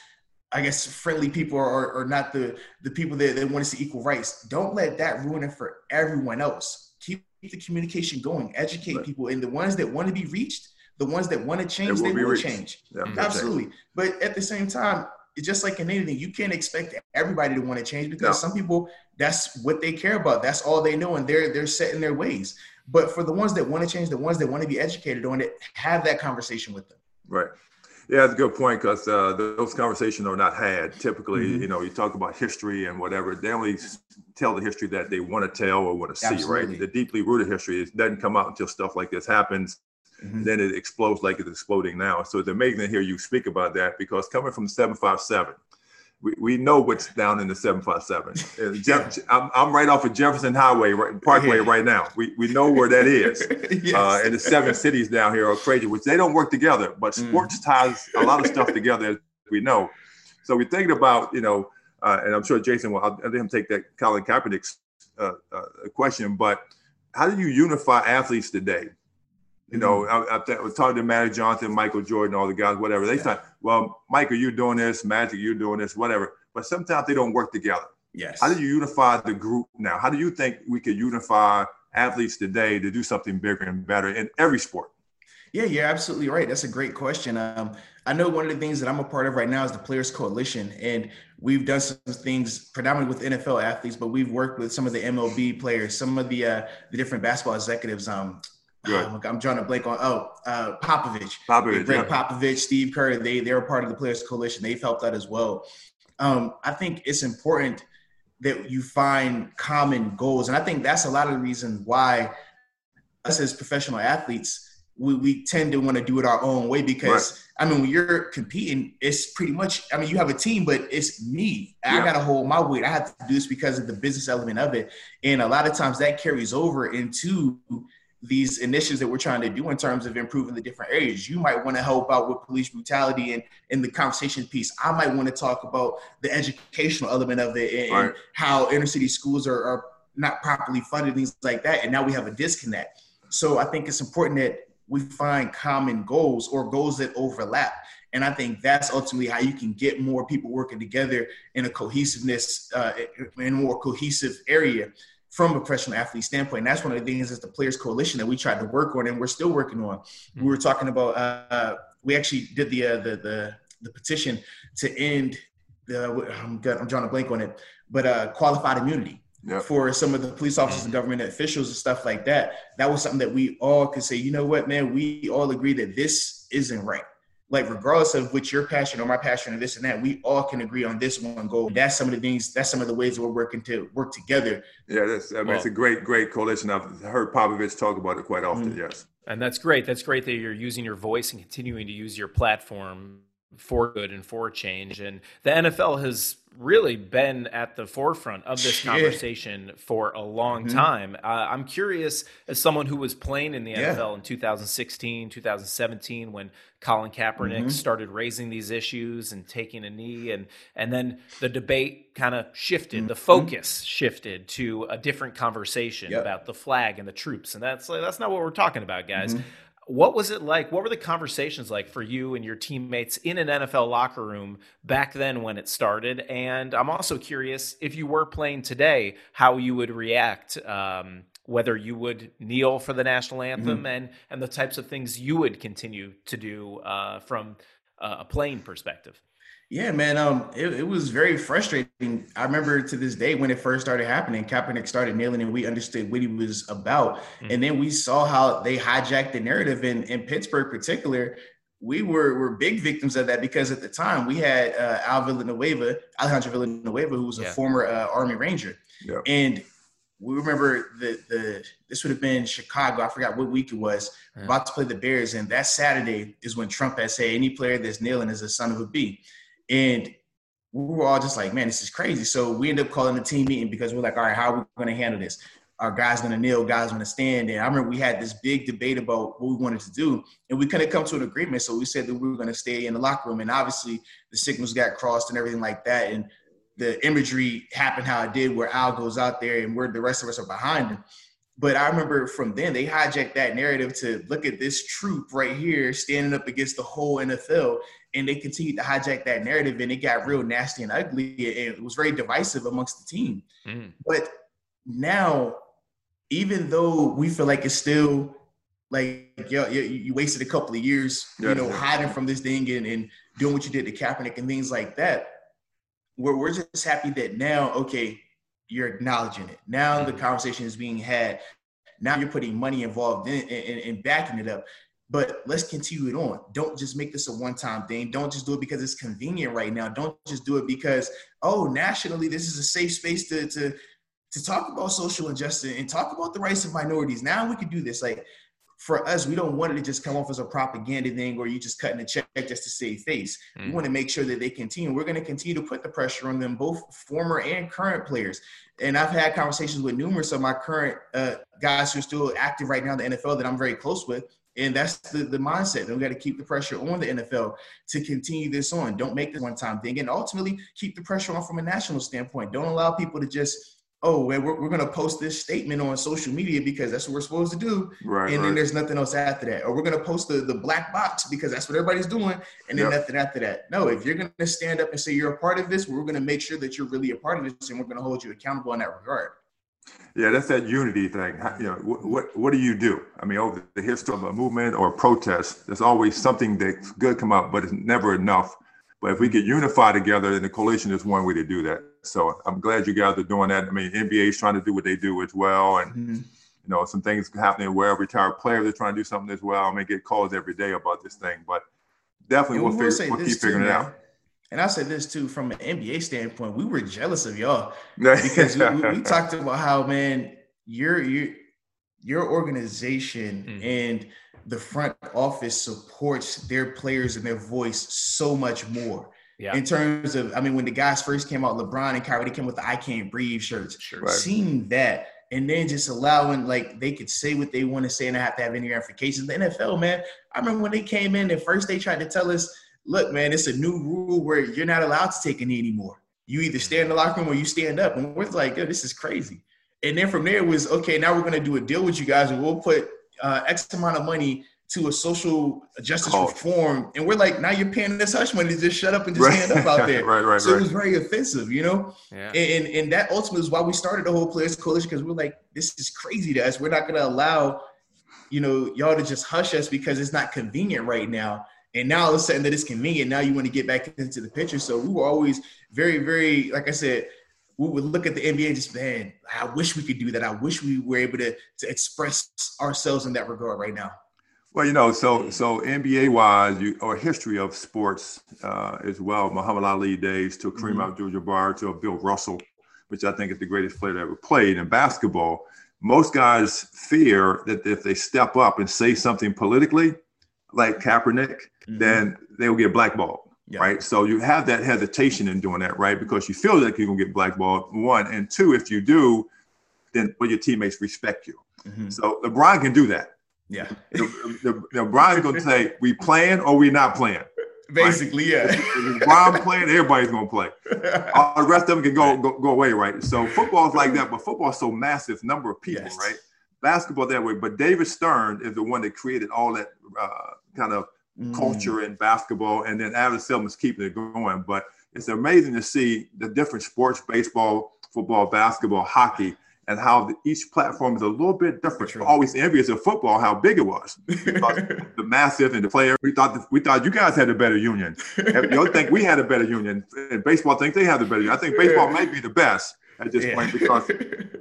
I guess friendly people are, are not the the people that, that want to see equal rights. Don't let that ruin it for everyone else. Keep the communication going. Educate right. people, and the ones that want to be reached, the ones that want to change, they will reached. change. Yeah, Absolutely. Change. But at the same time, it's just like in anything, you can't expect everybody to want to change because no. some people that's what they care about. That's all they know, and they're they're set in their ways. But for the ones that want to change, the ones that want to be educated on it, have that conversation with them. Right. Yeah, that's a good point because uh, those conversations are not had. Typically, mm-hmm. you know, you talk about history and whatever. They only tell the history that they want to tell or want to see, Absolutely. right? The deeply rooted history it doesn't come out until stuff like this happens. Mm-hmm. Then it explodes like it's exploding now. So it's amazing to hear you speak about that because coming from 757, we, we know what's down in the 757. Jeff, I'm, I'm right off of Jefferson Highway, right, Parkway right now. We, we know where that is. yes. uh, and the seven cities down here are crazy, which they don't work together, but mm. sports mm. ties a lot of stuff together, as we know. So we're thinking about, you know, uh, and I'm sure Jason will, I'll let him take that Colin Kaepernick's uh, uh, question, but how do you unify athletes today? You know, mm-hmm. I, I, was talking to Magic Johnson, Michael Jordan, all the guys, whatever. They yeah. thought, well, Michael, you're doing this, Magic, you're doing this, whatever. But sometimes they don't work together. Yes. How do you unify the group now? How do you think we could unify athletes today to do something bigger and better in every sport? Yeah, you're absolutely right. That's a great question. Um, I know one of the things that I'm a part of right now is the Players Coalition, and we've done some things predominantly with NFL athletes, but we've worked with some of the MLB players, some of the uh, the different basketball executives. Um, I'm trying to blank on. Oh, uh, Popovich, Popovich, Greg yeah. Popovich, Steve Kerr. They they're part of the Players Coalition. They've helped out as well. Um, I think it's important that you find common goals, and I think that's a lot of the reason why us as professional athletes we, we tend to want to do it our own way because right. I mean when you're competing, it's pretty much I mean you have a team, but it's me. Yeah. I gotta hold my weight. I have to do this because of the business element of it, and a lot of times that carries over into these initiatives that we're trying to do in terms of improving the different areas. You might want to help out with police brutality and in the conversation piece. I might want to talk about the educational element of it and, right. how inner city schools are, are not properly funded, things like that. And now we have a disconnect. So I think it's important that we find common goals or goals that overlap. And I think that's ultimately how you can get more people working together in a cohesiveness, uh, in a more cohesive area from a professional athlete standpoint. And that's one of the things is the Players Coalition that we tried to work on and we're still working on. Mm-hmm. We were talking about, uh, we actually did the, uh, the, the, the, petition to end the, I'm, I'm drawing a blank on it, but uh, qualified immunity. yep. for some of the police officers and government officials and stuff like that. That was something that we all could say, you know what, man, we all agree that this isn't right. Like regardless of which your passion or my passion or this and that, we all can agree on this one goal. That's some of the things. That's some of the ways we're working to work together. Yeah, that's. I mean, well, it's a great, great coalition. I've heard Popovich talk about it quite often. Mm-hmm. Yes, and that's great. That's great that you're using your voice and continuing to use your platform for good and for change. And the NFL has really been at the forefront of this conversation for a long mm-hmm. time. Uh, I'm curious, as someone who was playing in the yeah. NFL in 2016, 2017, when Colin Kaepernick mm-hmm. started raising these issues and taking a knee, and and then the debate kind of shifted, mm-hmm. the focus shifted to a different conversation yep. about the flag and the troops, and that's like that's not what we're talking about, guys. Mm-hmm. What was it like? What were the conversations like for you and your teammates in an NFL locker room back then when it started? And I'm also curious if you were playing today, how you would react, um, whether you would kneel for the national anthem mm-hmm. and and the types of things you would continue to do uh, from a playing perspective. Yeah, man. Um, it, it, was very frustrating. I remember to this day when it first started happening, Kaepernick started nailing and we understood what he was about. Mm-hmm. And then we saw how they hijacked the narrative in, in Pittsburgh, particular. We were were big victims of that because at the time we had uh, Al Villanueva, Alejandro Villanueva, who was a yeah. former uh, Army Ranger, yeah. and we remember the the this would have been Chicago. I forgot what week it was. Yeah. About to play the Bears, and that Saturday is when Trump had said any player that's kneeling is a son of a b. And we were all just like, man, this is crazy. So we ended up calling the team meeting because we're like, all right, how are we going to handle this? Our guys going to kneel, guys going to stand. And I remember we had this big debate about what we wanted to do, and we couldn't come to an agreement. So we said that we were going to stay in the locker room. And obviously, the signals got crossed and everything like that. And the imagery happened how it did, where Al goes out there and where the rest of us are behind him. But I remember from then they hijacked that narrative to look at this troop right here standing up against the whole NFL and they continued to hijack that narrative and it got real nasty and ugly and it was very divisive amongst the team mm. but now even though we feel like it's still like yo, you, you wasted a couple of years yeah. you know hiding from this thing and, and doing what you did to Kaepernick and things like that we're, we're just happy that now okay you're acknowledging it now the mm. conversation is being had now you're putting money involved in and backing it up but let's continue it on. Don't just make this a one time thing. Don't just do it because it's convenient right now. Don't just do it because, oh, nationally, this is a safe space to, to, to talk about social injustice and talk about the rights of minorities. Now we can do this. Like for us, we don't want it to just come off as a propaganda thing or you just cutting a check just to save face. Mm. We want to make sure that they continue. We're going to continue to put the pressure on them, both former and current players. And I've had conversations with numerous of my current uh, guys who are still active right now in the NFL that I'm very close with and that's the, the mindset. We got to keep the pressure on the NFL to continue this on. Don't make this one time thing. And ultimately, keep the pressure on from a national standpoint. Don't allow people to just, oh, we're, we're going to post this statement on social media because that's what we're supposed to do. Right, and right. then there's nothing else after that. Or we're going to post the, the black box because that's what everybody's doing. And then yep. nothing after that. No, if you're going to stand up and say you're a part of this, we're going to make sure that you're really a part of this and we're going to hold you accountable in that regard. Yeah, that's that unity thing. You know, what, what, what do you do? I mean, over the history of a movement or a protest, there's always something that's good come up, but it's never enough. But if we get unified together, then the coalition is one way to do that. So I'm glad you guys are doing that. I mean, NBA is trying to do what they do as well, and mm-hmm. you know, some things happening where retired players are trying to do something as well. I mean, get calls every day about this thing, but definitely we'll, we'll, figure, we'll keep figuring it out and I said this too from an NBA standpoint, we were jealous of y'all because we, we, talked about how man, your your your organization mm. and the front office supports their players and their voice so much more. Yeah. In terms of, I mean, when the guys first came out, LeBron and Kyrie, they came with the "I Can't Breathe" shirts. Sure. Right. Seeing that, and then just allowing like they could say what they want to say and not have to have any ramifications. The NFL, man, I remember when they came in and first they tried to tell us look, man, it's a new rule where you're not allowed to take a knee anymore. You either stay in the locker room or you stand up. And we're like, yo, this is crazy. And then from there it was, okay, now we're going to do a deal with you guys and we'll put uh, X amount of money to a social justice oh. reform. And we're like, now you're paying this hush money to just shut up and just right. stand up out there. right, right, so right. it was very offensive, you know? Yeah. And, and that ultimately is why we started the whole Players Coalition because we're like, this is crazy to us. We're not going to allow, you know, y'all to just hush us because it's not convenient right now. And now all of a sudden that it's convenient, now you want to get back into the picture. So we were always very, very, like I said, we would look at the NBA and just, man, I wish we could do that. I wish we were able to, to express ourselves in that regard right now. Well, you know, so so NBA wise, you, or history of sports uh, as well. Muhammad Ali days to Kareem mm-hmm. Abdul-Jabbar to Bill Russell, which I think is the greatest player that ever played in basketball. Most guys fear that if they step up and say something politically, like Kaepernick, mm-hmm. then they will get blackballed. Yeah. Right. So you have that hesitation in doing that, right? Because you feel like you're gonna get blackballed. One and two, if you do, then will your teammates respect you? Mm-hmm. So LeBron can do that. Yeah. The, the Bron's gonna say, we playing or we not playing. Basically, right? yeah. If Brian playing, everybody's gonna play. All the rest of them can go, go go away, right? So football's like that, but football's so massive, number of people, yes. right? Basketball that way, but David Stern is the one that created all that uh, kind of mm. culture in basketball, and then Adam Silver's keeping it going. But it's amazing to see the different sports: baseball, football, basketball, hockey and how the, each platform is a little bit different. We're always envious of football how big it was, the massive and the player. We thought we thought you guys had a better union. you think we had a better union, and baseball think they have the better. Union. I think baseball yeah. may be the best at this yeah. point because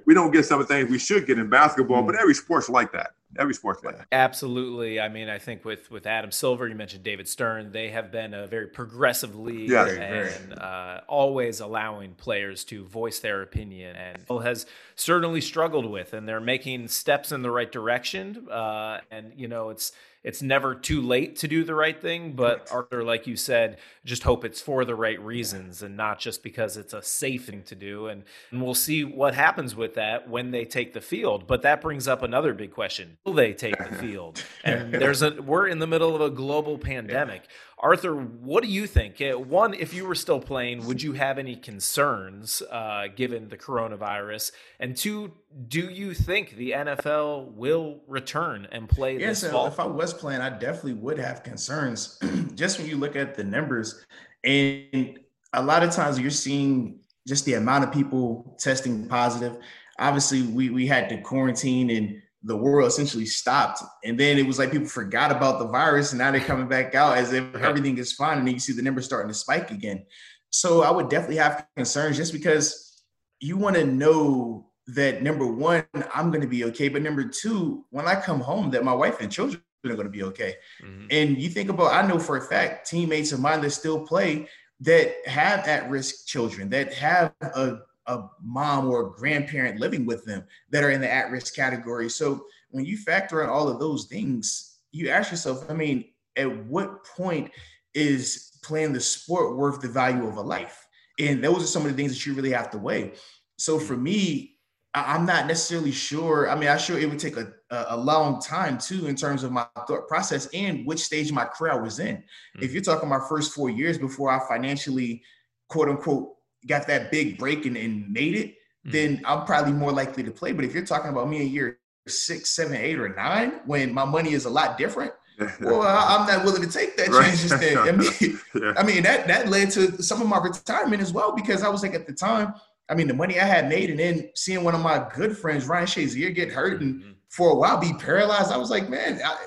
we don't get some of the things we should get in basketball, mm. but every sport's like that every sports like that. Absolutely. I mean, I think with with Adam Silver, you mentioned David Stern. They have been a very progressive league and uh, always allowing players to voice their opinion. And has certainly struggled with, and they're making steps in the right direction. Uh, and you know, it's it's never too late to do the right thing. But Arthur, like you said, just hope it's for the right reasons and not just because it's a safe thing to do. And, and we'll see what happens with that when they take the field. But that brings up another big question: Will they take the field? And there's a we're in the middle of a global pandemic. Arthur, what do you think? Uh, one, if you were still playing, would you have any concerns uh, given the coronavirus? And two, do you think the NFL will return and play yeah, this so fall? If I was playing, I definitely would have concerns. just when you look at the numbers, and a lot of times you're seeing just the amount of people testing positive. Obviously, we we had to quarantine and the world essentially stopped. And then it was like people forgot about the virus and now they're coming back out as if everything is fine. And then you see the numbers starting to spike again. So I would definitely have concerns just because you want to know that number one, I'm going to be okay. But number two, when I come home, that my wife and children are going to be okay. Mm-hmm. And you think about, I know for a fact, teammates of mine that still play that have at risk children, that have a a mom or a grandparent living with them that are in the at-risk category. So when you factor in all of those things, you ask yourself, I mean, at what point is playing the sport worth the value of a life? And those are some of the things that you really have to weigh. So for me, I'm not necessarily sure. I mean, I'm sure it would take a, a long time too, in terms of my thought process and which stage of my career I was in. Mm-hmm. If you're talking my first four years before I financially, quote unquote, got that big break and, and made it, mm-hmm. then I'm probably more likely to play. But if you're talking about me a year six, seven, eight, or nine, when my money is a lot different, well, I'm not willing to take that change. Just then. I mean, yeah. I mean that that led to some of my retirement as well because I was like at the time, I mean, the money I had made, and then seeing one of my good friends, Ryan Shazier, get hurt and mm-hmm. for a while be paralyzed, I was like, man, I,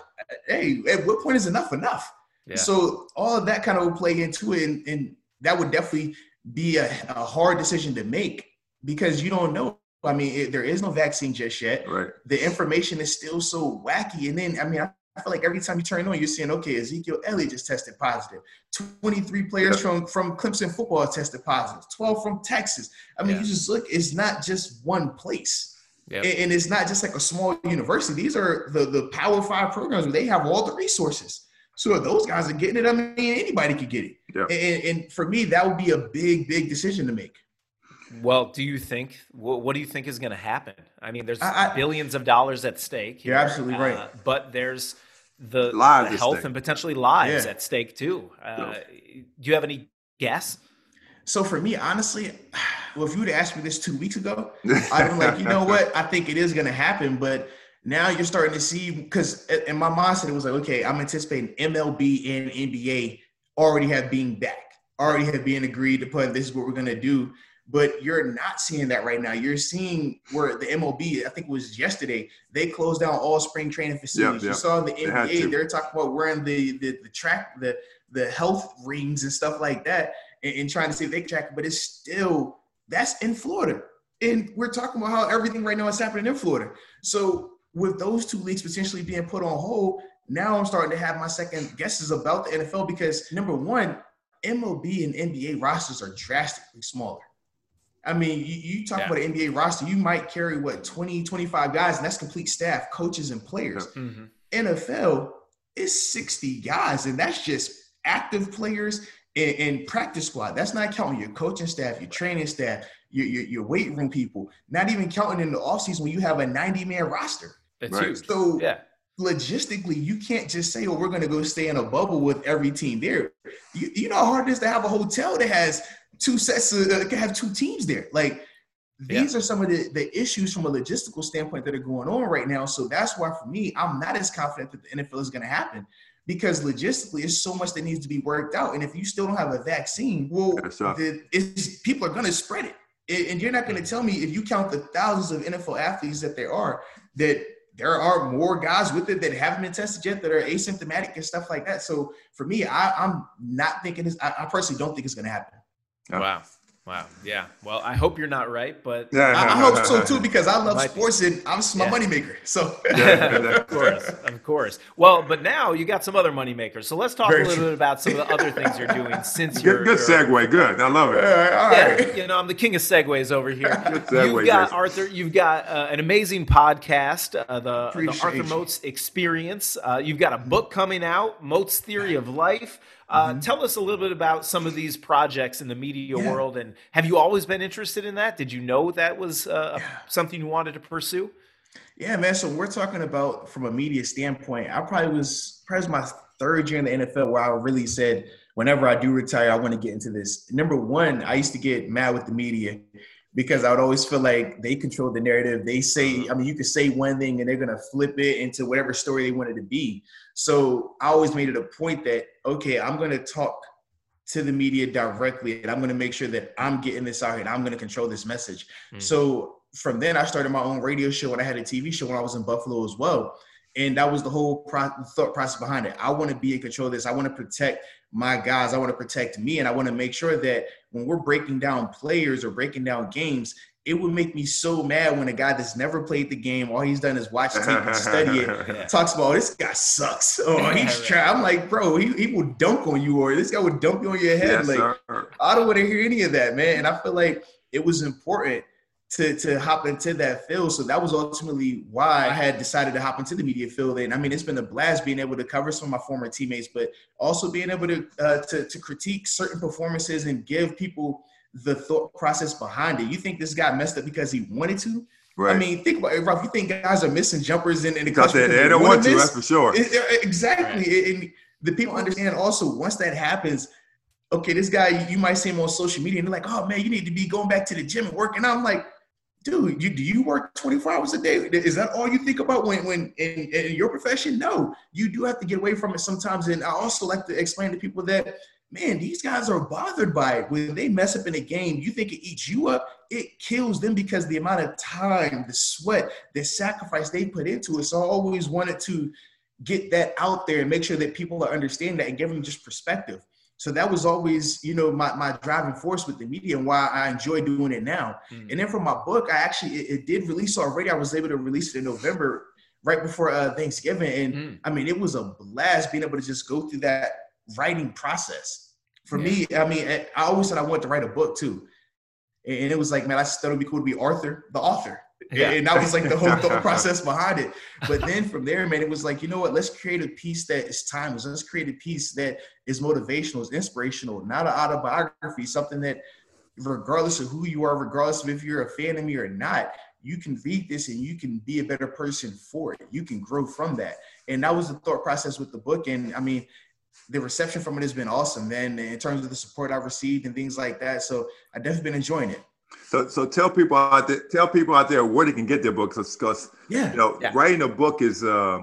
hey, at what point is enough enough? Yeah. So all of that kind of would play into it, and, and that would definitely be a, a hard decision to make because you don't know. I mean, it, there is no vaccine just yet. Right. The information is still so wacky. And then, I mean, I, I feel like every time you turn on, you're seeing, okay, Ezekiel Elliott just tested positive. 23 players yeah. from, from Clemson football tested positive. 12 from Texas. I mean, yeah. you just look, it's not just one place. Yep. And, and, it's not just like a small university. These are the, the Power Five programs where they have all the resources. So if those guys are getting it, I mean, anybody could get it. Yeah. And, and for me, that would be a big, big decision to make. Well, do you think what, what do you think is going to happen? I mean, there's I, billions of dollars at stake. Here, you're absolutely right. Uh, but there's the, the health and potentially lives yeah. at stake too. Uh, do you have any guess? So for me, honestly, well, if you would have asked me this two weeks ago, I'd be like, you know what? I think it is going to happen, but now you're starting to see because in my mindset it was like, okay, I'm anticipating MLB and NBA already have being back, already have been agreed to put this is what we're gonna do. But you're not seeing that right now. You're seeing where the MLB, I think it was yesterday, they closed down all spring training facilities. Yep, yep. You saw the NBA, they are talking about wearing the, the the track, the the health rings and stuff like that, and, and trying to see if they track. But it's still That's in Florida. And we're talking about how everything right now is happening in Florida. So with those two leagues potentially being put on hold, now I'm starting to have my second guesses about the NFL because number one, MLB and NBA rosters are drastically smaller. I mean, you, you talk yeah. about an NBA roster, you might carry what 20, 25 guys, and that's complete staff, coaches, and players. Mm-hmm. NFL is 60 guys, and that's just active players and, and, practice squad. That's not counting your coaching staff, your training staff, your, your, your weight room people, not even counting in the offseason when you have a 90 man roster. That's right. huge. So, yeah logistically, you can't just say, "Oh, we're going to go stay in a bubble with every team there." You, you know how hard it is to have a hotel that has two sets of uh, can have two teams there. Like these yeah. are some of the, the issues from a logistical standpoint that are going on right now. So that's why for me, I'm not as confident that the NFL is going to happen because logistically, it's so much that needs to be worked out. And if you still don't have a vaccine, well, the, people are going to spread it. And you're not going to tell me if you count the thousands of NFL athletes that there are that there are more guys with it that haven't been tested yet that are asymptomatic and stuff like that. So for me, I, am not thinking this. I, I, personally don't think it's going to happen. Wow. Wow. Yeah. Well, I hope you're not right, but yeah, I, I hope so too because I love sports be. and I'm my yeah. moneymaker. So of course, of course. Well, but now you got some other moneymakers. So let's talk Very a little true. bit about some of the other things you're doing since you're good, good segue. Good. I love it. yeah, you know, I'm the king of segues over here. you've got Arthur. You've got uh, an amazing podcast, uh, the, the, Arthur Moats Experience. Uh, you've got a book coming out, Moats Theory of Life. Uh, mm-hmm. Tell us a little bit about some of these projects in the media yeah. world, and have you always been interested in that? Did you know that was uh, yeah. something you wanted to pursue? Yeah, man. So we're talking about from a media standpoint. I probably was probably my third year in the NFL where I really said, whenever I do retire, I want to get into this. Number one, I used to get mad with the media because I would always feel like they control the narrative. They say, uh-huh. I mean, you could say one thing and they're gonna flip it into whatever story they wanted to be. So I always made it a point that okay, I'm gonna talk to the media directly and I'm gonna make sure that I'm getting this out here and I'm gonna control this message. Mm-hmm. So from then I started my own radio show and I had a TV show when I was in Buffalo as well. And that was the whole pro- thought process behind it. I want to be in control of this. I want to protect my guys. I want to protect me. And I want to make sure that when we're breaking down players or breaking down games, it would make me so mad when a guy that's never played the game, all he's done is watch tape and study it, talks about oh, this guy sucks. Oh, he's trying. I'm like, bro, he, he will dunk on you, or this guy would dunk you on your head. Yes, like, sir. I don't want to hear any of that, man. And I feel like it was important to to hop into that field. So that was ultimately why I had decided to hop into the media field. And I mean, it's been a blast being able to cover some of my former teammates, but also being able to uh, to, to critique certain performances and give people the thought process behind it. You think this guy messed up because he wanted to? Right. I mean, think about it, Ralph. You think guys are missing jumpers in, in the clutch they, they don't want to, that's for sure. It, it, exactly. Right. And the people understand also once that happens, okay, this guy, you might see him on social media and they're like, oh man, you need to be going back to the gym and working out. I'm like, dude, you do you work 24 hours a day? Is that all you think about when when in, in, your profession? No, you do have to get away from it sometimes. And I also like to explain to people that man, these guys are bothered by it. When they mess up in a game, you think it eats you up, it kills them because the amount of time, the sweat, the sacrifice they put into it. So I always wanted to get that out there and make sure that people are understanding that and give them just perspective. So that was always, you know, my, my driving force with the media and why I enjoy doing it now. Mm. And then for my book, I actually, it, it, did release already. I was able to release it in November, right before uh, Thanksgiving. And mm. I mean, it was a blast being able to just go through that writing process. For yeah. me, I mean, I always said I wanted to write a book too. And it was like, man, I thought it'd be cool to be Arthur, the author. Yeah. And that was like the whole thought process behind it. But then from there, man, it was like, you know what? Let's create a piece that is timeless. Let's create a piece that is motivational, is inspirational, not an autobiography, something that regardless of who you are, regardless of if you're a fan of me or not, you can read this and you can be a better person for it. You can grow from that. And that was the thought process with the book. And I mean, the reception from it has been awesome, man, in terms of the support I've received and things like that. So I've definitely been enjoying it. So, so tell people out there, tell people out there where they can get their books because, yeah. you know, yeah. writing a book is uh,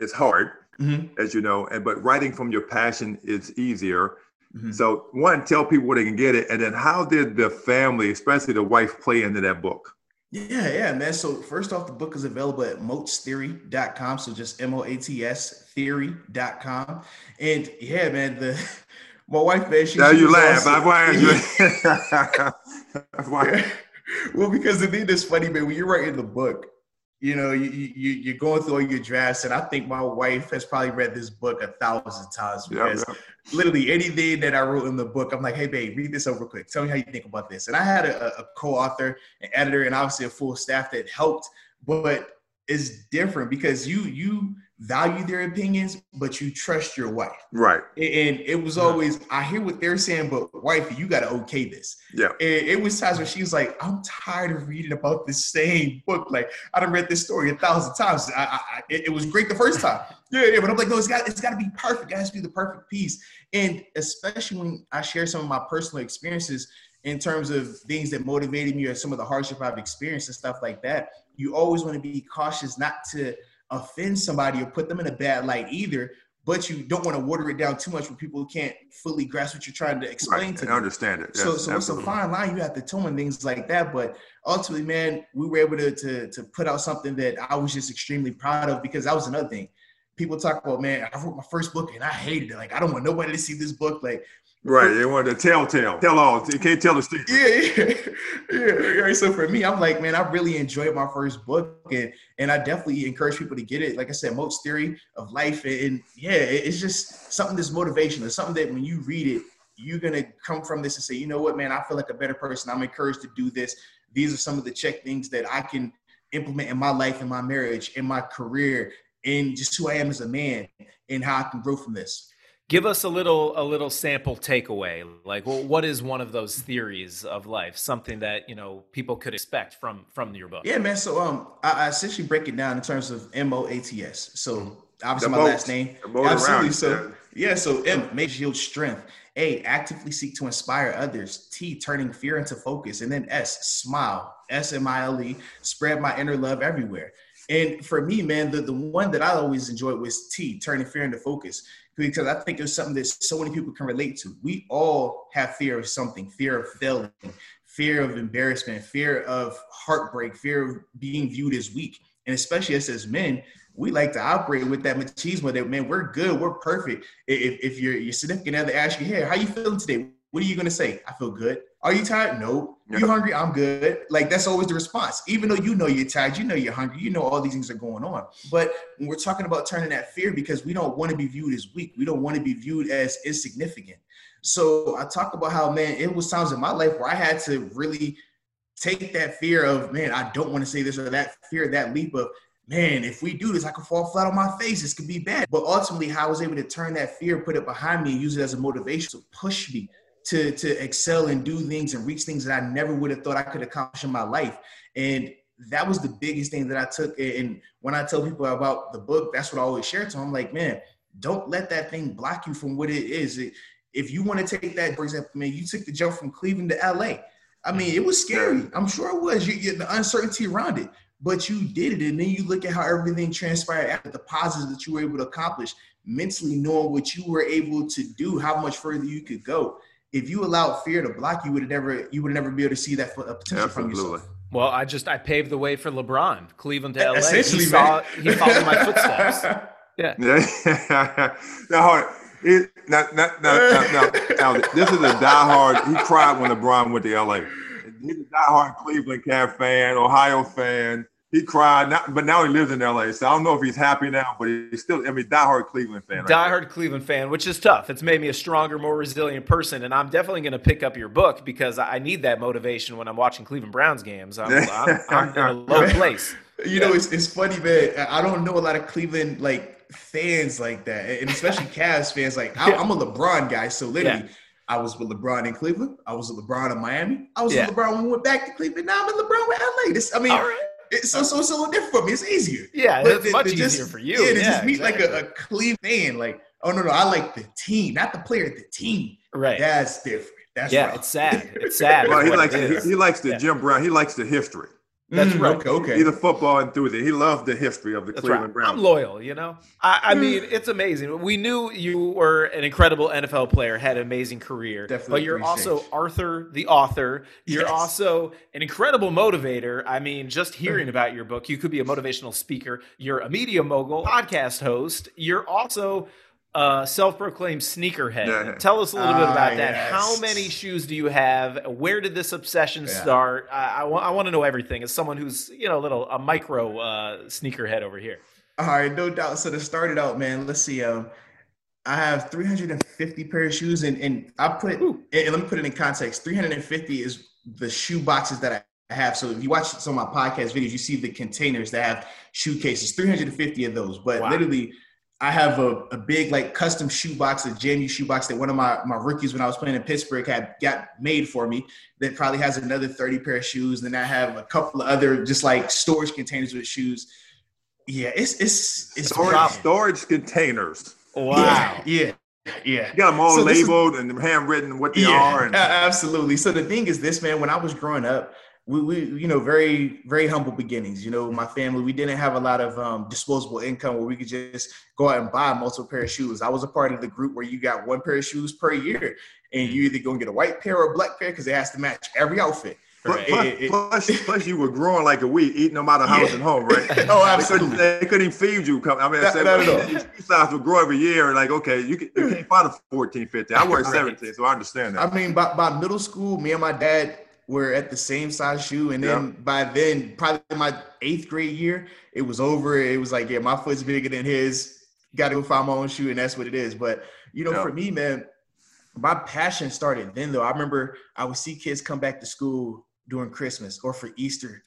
is hard, mm-hmm. as you know, and but writing from your passion is easier. Mm-hmm. So, one, tell people where they can get it, and then how did the family, especially the wife, play into that book? Yeah, yeah, man. So first off, the book is available at moatstheory.com. So just M-O-A-T-S theory.com. And yeah, man, the my wife, man, she. Now she you laugh. Why? well, because the thing that's funny, man, when you're writing the book, you know, you, you you're going through all your drafts, and I think my wife has probably read this book a thousand times because yep. literally anything that I wrote in the book, I'm like, hey, babe, read this over quick. Tell me how you think about this. And I had a, a co-author, an editor, and obviously a full staff that helped, but it's different because you you value their opinions, but you trust your wife. Right. And it was always, I hear what they're saying, but wife, you got to okay this. Yeah. And it was times where she was like, I'm tired of reading about this same book. Like, I done read this story a thousand times. I, I, it, was great the first time. Yeah, yeah. But I'm like, no, it's got, it's got to be perfect. It has to be the perfect piece. And especially when I share some of my personal experiences in terms of things that motivated me or some of the hardship I've experienced and stuff like that, you always want to be cautious not to – offend somebody or put them in a bad light either. But you don't want to water it down too much when people who can't fully grasp what you're trying to explain right. to them. understand it. Yes, so, so it's a fine line you have to tone and things like that. But ultimately, man, we were able to, to to put out something that I was just extremely proud of because that was another thing. People talk about, man, I wrote my first book and I hated it. Like, I don't want nobody to see this book. Like, Right, they want to telltale, tell, all. You can't tell the secret. Yeah, yeah, yeah. Right. So for me, I'm like, man, I really enjoyed my first book, and and I definitely encourage people to get it. Like I said, Moats Theory of Life, and yeah, it's just something that's motivational. Something that when you read it, you're gonna come from this and say, you know what, man, I feel like a better person. I'm encouraged to do this. These are some of the check things that I can implement in my life, in my marriage, in my career, and just who I am as a man, and how I can grow from this give us a little a little sample takeaway. Like well, what is one of those theories of life? Something that you know people could expect from from your book. Yeah man. So um i, I essentially break it down in terms of m-o-a-t-s so obviously the my last name. Absolutely. so yeah. yeah so m makes yield strength. A actively seek to inspire others. T turning fear into focus. And then s smile. S-m-i-l-e spread my inner love everywhere. And for me, man, the, the one that I always enjoyed was T, turning fear into focus because I think it's something that so many people can relate to. We all have fear of something fear of failing, fear of embarrassment, fear of heartbreak, fear of being viewed as weak. And especially us as men, we like to operate with that machismo that, man, we're good, we're perfect. If, if your, your significant other asks you, hey, how you feeling today? What are you to say? I feel good. Are you tired? No. You hungry? I'm good. Like that's always the response. Even though you know you're tired, you know you're hungry, you know all these things are going on. But when we're talking about turning that fear, because we don't want to be viewed as weak, we don't want to be viewed as insignificant. So I talk about how man, it was times in my life where I had to really take that fear of man, I don't want to say this or that fear, that leap of man, if we do this, I could fall flat on my face. This could be bad. But ultimately, how I was able to turn that fear, put it behind me, and use it as a motivation to push me to to excel and do things and reach things that I never would have thought I could accomplish in my life. And that was the biggest thing that I took. And when I tell people about the book, that's what I always share to them. I'm like, man, don't let that thing block you from what it is. if you want to take that, for example, man, you took the jump from Cleveland to LA. I mean, it was scary. I'm sure it was. You, you, the uncertainty around it, but you did it, and then you look at how everything transpired after the positives that you were able to accomplish mentally, knowing what you were able to do, how much further you could go if you allowed fear to block you, would have never you would never be able to see that uh, potential Absolutely. from yourself. Well, I just I paved the way for LeBron, Cleveland to LA. Essentially, he saw he followed my footsteps. Yeah. Yeah. now, it, now, now, now, now, this is a diehard. He cried when LeBron went to LA. He's a diehard Cleveland Cavs fan, Ohio fan he cried, not, but now he lives in LA. So I don't know if he's happy now, but he's still, I mean, diehard Cleveland fan. Right diehard there. Cleveland fan, which is tough. It's made me a stronger, more resilient person. And I'm definitely going to pick up your book because I need that motivation when I'm watching Cleveland Browns games. I'm, I'm, I'm in a low place. You know, it's, it's funny, man. I don't know a lot of Cleveland, like, fans like that, and especially Cavs fans. Like, I, am a LeBron guy. So literally, yeah. I was with LeBron in Cleveland. I was with LeBron in Miami. I was yeah. with LeBron when we went back to Cleveland. Now I'm in LeBron with LA. This, I mean, so, so it's a little different for me. It's easier. Yeah, but it's much easier just, for you. Yeah, to yeah, just meet exactly. like a, a clean fan. Like, oh no, no, I like the team, not the player, the team. Right. That's different. That's yeah, it's sad. It's sad. well, he likes he, he, likes the yeah. Jim Brown. He likes the history. That's mm, right. Okay, okay. He's a football enthusiast. He loved the history of the That's Cleveland right. Browns. I'm loyal, you know. I, I, mean, it's amazing. We knew you were an incredible NFL player, had an amazing career. Definitely but you're also Arthur, the author. You're yes. also an incredible motivator. I mean, just hearing about your book, you could be a motivational speaker. You're a media mogul, podcast host. You're also uh, self-proclaimed sneakerhead. Yeah. Tell us a little uh, bit about that. Yes. How many shoes do you have? Where did this obsession yeah. start? I, I, w- I want to know everything. As someone who's you know a little a micro uh, sneakerhead over here. All right, no doubt. So to start it out, man, let's see. Um, I have 350 pair of shoes, and and I put it. And let me put it in context. 350 is the shoe boxes that I have. So if you watch some of my podcast videos, you see the containers that have shoe cases. 350 of those, but wow. literally I have a, a big like custom shoebox, a JMU shoebox that one of my, my rookies when I was playing in Pittsburgh had got made for me that probably has another 30 pair of shoes. Then I have a couple of other just like storage containers with shoes. Yeah, it's it's it's storage, storage containers. Wow. Yeah. Yeah. yeah. You got them all so labeled is, and handwritten what they yeah, are. And- absolutely. So the thing is this, man, when I was growing up, we, we you know very very humble beginnings you know my family we didn't have a lot of um, disposable income where we could just go out and buy multiple pair of shoes i was a part of the group where you got one pair of shoes per year and you either gonna get a white pair or a black pair because it has to match every outfit Right. Plus, it, it, plus, plus, you were growing like a weed, eating them out of house yeah. and home, right? oh, absolutely. They couldn't, they couldn't even feed you. I mean, I said, not well, these size would grow every year. Like, okay, you, can, you can't find a 14, 15. I wear 17, so I understand that. I mean, by, by middle school, me and my dad were at the same size shoe. And then yep. by then, probably my eighth grade year, it was over. It was like, yeah, my foot's bigger than his. Got to go find my own shoe, and that's what it is. But you know, yep. for me, man, my passion started then. Though I remember I would see kids come back to school during Christmas or for Easter,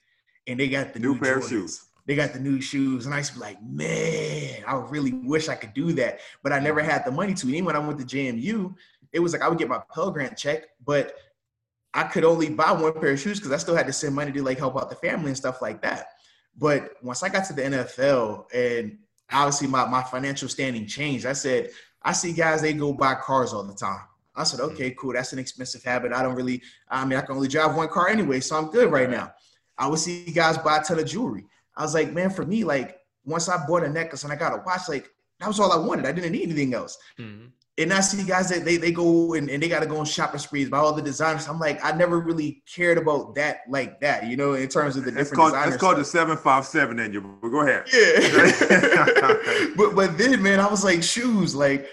and they got the new, new pair Jordans. of shoes. They got the new shoes, and I used to be like, man, I really wish I could do that, but I never had the money to. And Even when I went to JMU, it was like I would get my Pell Grant check, but I could only buy one pair of shoes because I still had to send money to like help out the family and stuff like that. But once I got to the NFL and obviously my, my financial standing changed, I said, I see guys, they go buy cars all the time. I said, mm-hmm. okay, cool. That's an expensive habit. I don't really, I mean, I can only drive one car anyway, so I'm good right now. I would see guys buy a ton of jewelry. I was like, man, for me, like once I bought a necklace and I got a watch, like that was all I wanted. I didn't need anything else. Mm-hmm and I see guys that they, they go and, and they got to go on shopping sprees by all the designers. I'm like, I never really cared about that like that, you know, in terms of the different called, designers. It's called the 757 in you, but go ahead. Yeah. but but then, man, I was like, shoes, like,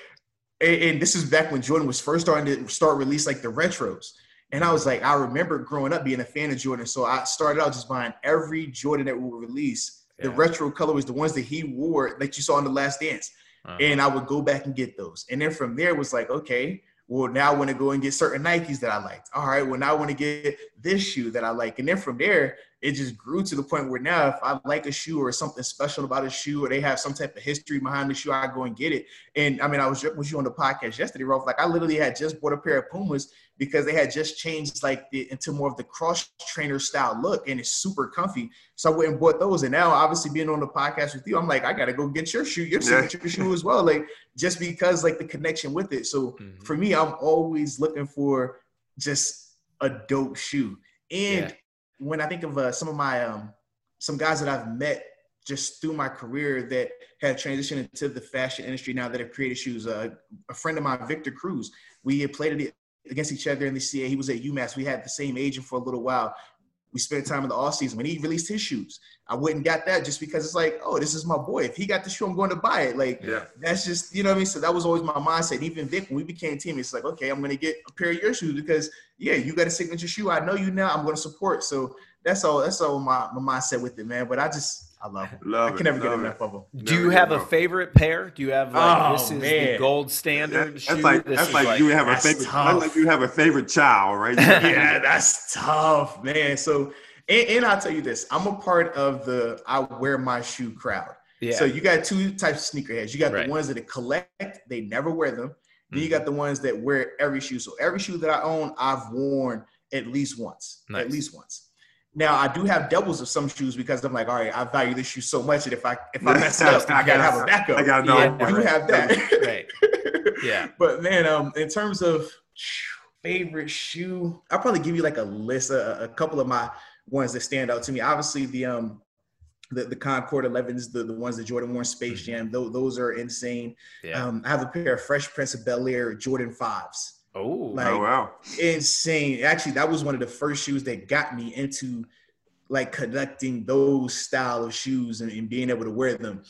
and, and, this is back when Jordan was first starting to start release like the retros. And I was like, I remember growing up being a fan of Jordan. So I started out just buying every Jordan that would release. Yeah. The retro color was the ones that he wore, that you saw in the last dance. Uh-huh. And I would go back and get those. And then from there was like, okay, well, now I want to go and get certain Nikes that I liked. All right, well, now I want to get this shoe that I like. And then from there, it just grew to the point where now if I like a shoe or something special about a shoe or they have some type of history behind the shoe, I go and get it. And I mean, I was with you on the podcast yesterday, Rolf. Like I literally had just bought a pair of Pumas because they had just changed like the, into more of the cross trainer style look and it's super comfy. So I went and bought those. And now obviously being on the podcast with you, I'm like, I gotta go get your shoe, your yeah. signature shoe as well. Like just because like the connection with it. So mm-hmm. for me, I'm always looking for just a dope shoe. And yeah when I think of uh, some of my um, some guys that I've met just through my career that have transitioned into the fashion industry now that have created shoes. Uh, a friend of mine, Victor Cruz, we played against each other in the CAA. He was at UMass. We had the same agent for a little while. We spent time in the off season when he released his shoes. I went and got that just because it's like, oh, this is my boy. If he got the shoe, I'm going to buy it. Like, yeah. that's just, you know what I mean? So that was always my mindset. Even Vic, when we became teammates, it's like, okay, I'm going to get a pair of your shoes because, yeah, you got a signature shoe. I know you now. I'm going to support. So that's all. That's all my, my mindset with it, man. But I just, I love it. Love I can never get enough of them. Do you have a favorite pair? Do you have like oh, this is man. the gold standard that, shoe? That's like this that's like, like, you have a favorite. That's like you have a favorite child, right? yeah, that's tough, man. So and, and, I'll tell you this: I'm a part of the I wear my shoe crowd. Yeah. So you got two types of sneakerheads. You got right. the ones that collect, they never wear them. Then you got mm-hmm. the ones that wear every shoe. So every shoe that I own, I've worn at least once. Nice. At least once. Now I do have doubles of some shoes because I'm like, all right, I value this shoe so much that if I if I mess up, I gotta have a backup. I gotta know. Yeah, I do have that. right. Yeah. But man, um, in terms of favorite shoe, I'll probably give you like a list, a, a couple of my ones that stand out to me. Obviously, the um the, the Concord 11s, the, the ones that Jordan wore in Space mm-hmm. Jam, those, those are insane. Yeah. Um, I have a pair of Fresh Prince of Bel Air Jordan 5s. Oh, like, oh wow. Insane. Actually, that was one of the first shoes that got me into like collecting those style of shoes and, and being able to wear them.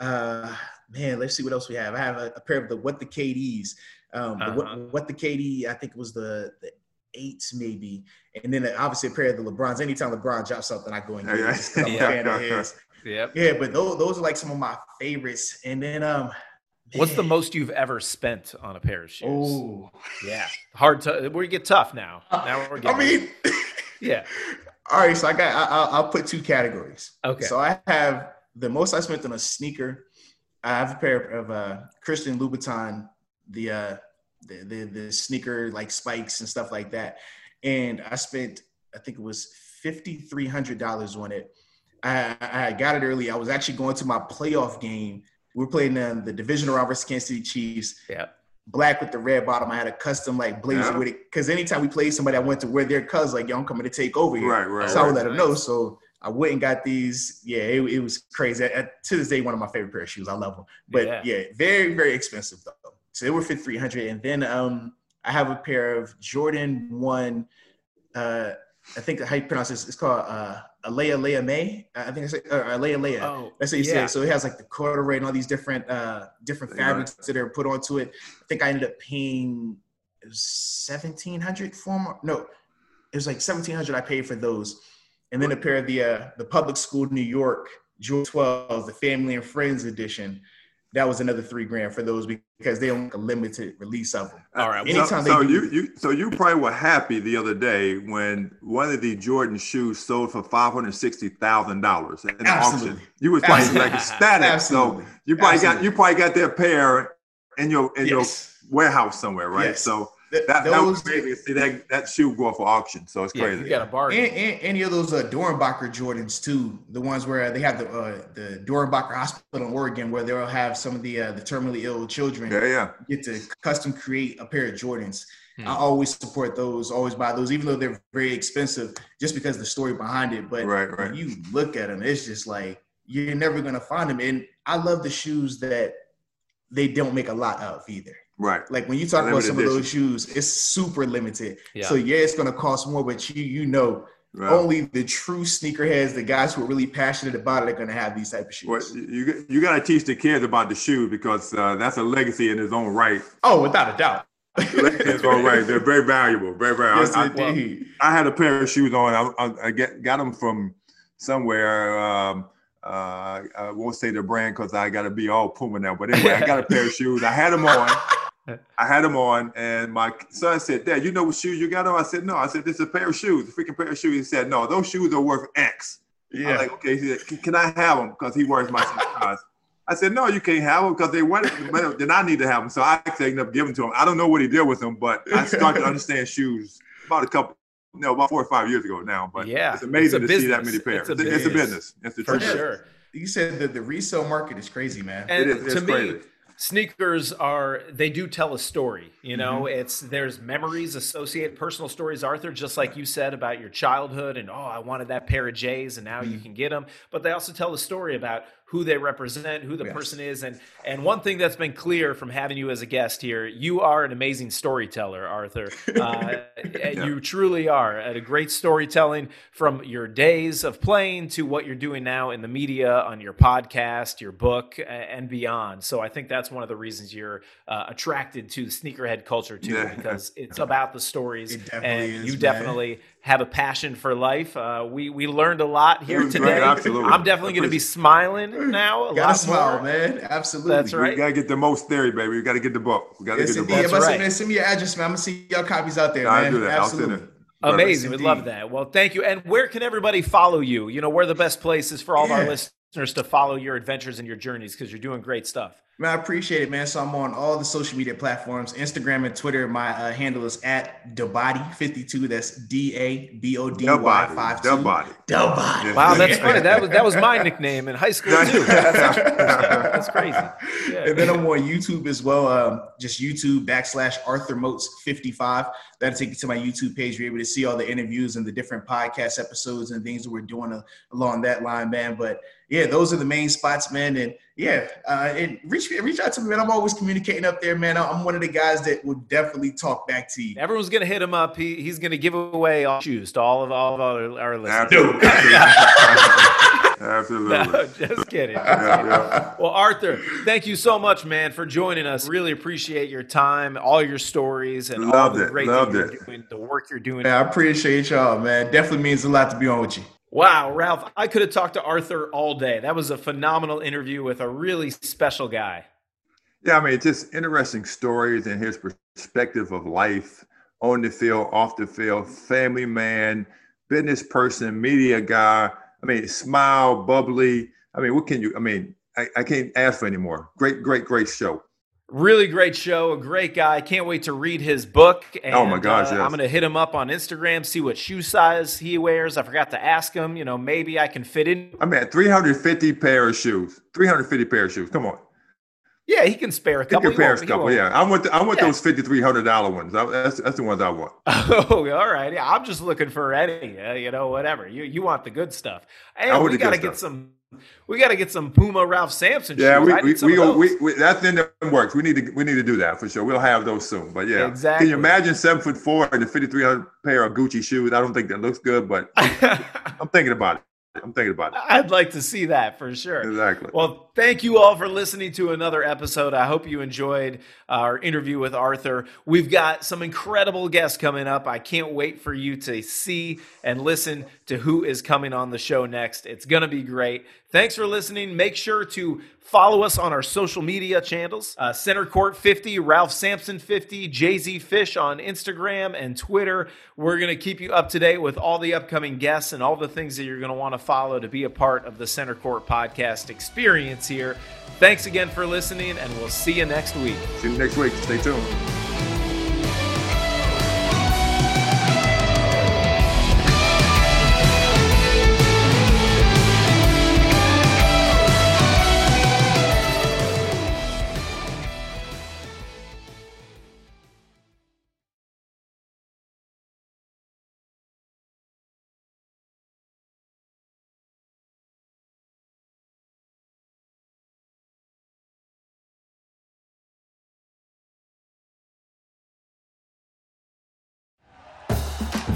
Uh, man, let's see what else we have. I have a, a pair of the what the KDs. Um, uh-huh. the, what, uh-huh. what the KD, I think it was the the eights maybe, and then obviously a pair of the LeBrons. Anytime LeBron drops something, I go and get it. yeah. Yep. Yeah, but those those are like some of my favorites. And then um What's the most you've ever spent on a pair of shoes? Oh, yeah, hard to. We get tough now. Now we're getting. I mean, yeah. All right, so I got. I, will put two categories. Okay. So I have the most I spent on a sneaker. I have a pair of uh, Christian Louboutin, the, uh, the the the sneaker like spikes and stuff like that, and I spent I think it was fifty three hundred dollars on it. I, I got it early. I was actually going to my playoff game we were playing in the divisional round versus Kansas City Chiefs. Yeah. Black with the red bottom. I had a custom like blazer yeah. with it. Cause anytime we played somebody, I went to wear their cuz like, yo, I'm coming to take over here. Right, right. So right, I would let them know. So I went and got these. Yeah, it, it was crazy. At, to this day, one of my favorite pair of shoes. I love them. But yeah, yeah very, very expensive though. So they were fit 300. And then um, I have a pair of Jordan 1. Uh, I think how you pronounce this, it's called uh, Alea Leia May. I think I say uh, Alea Leia. Oh, That's what you yeah. say. So it has like the corduroy and all these different uh, different fabrics that are put onto it. I think I ended up paying seventeen hundred for them. No, it was like seventeen hundred I paid for those, and then a pair of the uh, the public school New York Jewel 12, the family and friends edition that was another three grand for those because they only a limited release of them. All right. Anytime so, so you, you so you probably were happy the other day when one of the Jordan shoes sold for five hundred sixty thousand dollars in the auction. You was probably Absolutely. like ecstatic. Absolutely. So you probably Absolutely. got you probably got their pair in your in yes. your warehouse somewhere, right? Yes. So that, those, that was crazy see that, that shoe go off for auction. So it's yeah, crazy. You got a bargain. And, and, any of those uh, Doernbecher Jordans too, the ones where they have the uh, the Doernbecher Hospital in Oregon, where they'll have some of the uh, the terminally ill children. Yeah, yeah. Get to custom create a pair of Jordans. Hmm. I always support those, always buy those, even though they're very expensive, just because the story behind it. But right, right. when you look at them, it's just like you're never gonna find them. And I love the shoes that they don't make a lot of either. Right. Like when you talk about some edition. of those shoes, it's super limited. Yeah. So yeah, it's gonna cost more, but you you know right. only the true sneakerheads, the guys who are really passionate about it, are gonna have these type of shoes. Well, you you gotta teach the kids about the shoe because uh, that's a legacy in its own right. Oh, without a doubt. That's all right. They're very valuable. Very valuable. Yes, I, indeed. I, I, had a pair of shoes on. I, I, I get, got them from somewhere. Um, uh, I won't say the brand because I got to be all Puma now. But anyway, I got a pair of shoes. I had them on. I had them on, and my son said, "Dad, you know what shoes you got on?" I said, "No." I said, "This is a pair of shoes, a freaking pair of shoes." He said, "No, those shoes are worth X." Yeah. I like, okay. He said, "Can I have them?" Because he wears my size. I said, "No, you can't have them because they went. then I need to have them." So I ended up giving to him. I don't know what he did with them, but I started to understand shoes about a couple. No, about four or five years ago now, but yeah, it's amazing it's to business. see that many pairs. It's a, it's a business. It's a for sure. You said that the resale market is crazy, man. And it is, to me, crazy sneakers are they do tell a story you know mm-hmm. it's there's memories associated personal stories arthur just like you said about your childhood and oh i wanted that pair of j's and now mm-hmm. you can get them but they also tell a story about who they represent, who the yes. person is, and and one thing that's been clear from having you as a guest here, you are an amazing storyteller, Arthur. Uh, yeah. You truly are at a great storytelling from your days of playing to what you're doing now in the media, on your podcast, your book, and beyond. So I think that's one of the reasons you're uh, attracted to the sneakerhead culture too, yeah. because it's about the stories, and is, you man. Definitely have a passion for life. Uh, we we learned a lot here today. Great, absolutely. I'm definitely going to be smiling now. A gotta lot smile, more. man. Absolutely. That's right. We gotta get the most theory, baby. We gotta get the book. We gotta yes, get the book. That's right. man, send me your address, man. I'm gonna see y'all copies out there, no, man. I'll do that. Absolutely. I'll send it. Amazing. We'd love that. Well, thank you. And where can everybody follow you? You know, where the best places for all yeah. of our listeners to follow your adventures and your journeys because you're doing great stuff. Man, I appreciate it, man. So I'm on all the social media platforms, Instagram and Twitter. My uh, handle is at Dabody52. That's D A B O D Y five two. Dabody. Dabody. Wow, that's funny. That was that was my nickname in high school too. That's, that's crazy. Yeah. And then I'm on YouTube as well. Um, just YouTube backslash Arthur Moats 55. That'll take you to my YouTube page. You're able to see all the interviews and the different podcast episodes and things that we're doing uh, along that line, man. But yeah, those are the main spots, man. And yeah, uh, and reach reach out to me, man. I'm always communicating up there, man. I'm one of the guys that would definitely talk back to you. Everyone's gonna hit him up. He, he's gonna give away all shoes to all of all of our, our listeners. Absolutely. No, just kidding. Just kidding. Well, Arthur, thank you so much, man, for joining us. Really appreciate your time, all your stories, and Loved all the it. Loved things you're it. doing, the work you're doing. Man, I appreciate y'all, man. Definitely means a lot to be on with you. Wow, Ralph, I could have talked to Arthur all day. That was a phenomenal interview with a really special guy. Yeah, I mean, just interesting stories and his perspective of life on the field, off the field, family man, business person, media guy. I mean, smile, bubbly. I mean, what can you, I mean, I, I can't ask for any more. Great, great, great show. Really great show, a great guy. Can't wait to read his book. And, Oh my gosh, uh, yes. I'm going to hit him up on Instagram, see what shoe size he wears. I forgot to ask him. You know, maybe I can fit in. I mean, 350 pair of shoes, 350 pair of shoes. Come on. Yeah, he can spare a He couple. can pair a couple. Yeah. I want, the, I want Yeah. those $5,300 ones. That's, that's the ones I want. Oh, all right. Yeah, I'm just looking for any, uh, you know, whatever. You you want the good stuff. I And we got to get some. We got to get some Puma Ralph Sampson Yeah, shoes. we we, some we, of go, those. we, we that's in the works. We need to we need to do that for sure. We'll have those soon. But yeah, Exactly. Can you imagine seven foot four and a fifty three hundred pair of Gucci shoes? I don't think that looks good, but I'm thinking about it. I'm thinking about it. I'd like to see that for sure. Exactly. Well, thank you all for listening to another episode. I hope you enjoyed our interview with Arthur. We've got some incredible guests coming up. I can't wait for you to see and listen to who is coming on the show next. It's going to be great. Thanks for listening. Make sure to follow us on our social media channels uh, Center Court 50, Ralph Sampson 50, Jay Z Fish on Instagram and Twitter. We're going to keep you up to date with all the upcoming guests and all the things that you're going to want to follow to be a part of the Center Court podcast experience here. Thanks again for listening, and we'll see you next week. See you next week. Stay tuned.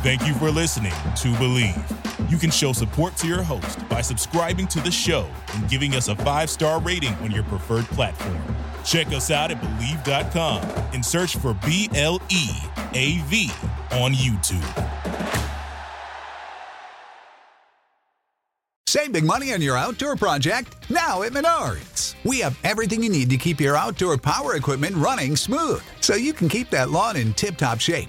Thank you for listening to Bleav. You can show support to your host by subscribing to the show and giving us a five star rating on your preferred platform. Check us out at Bleav.com and search for B L E A V on YouTube. Save big money on your outdoor project now at Menards. We have everything you need to keep your outdoor power equipment running smooth so you can keep that lawn in tip top shape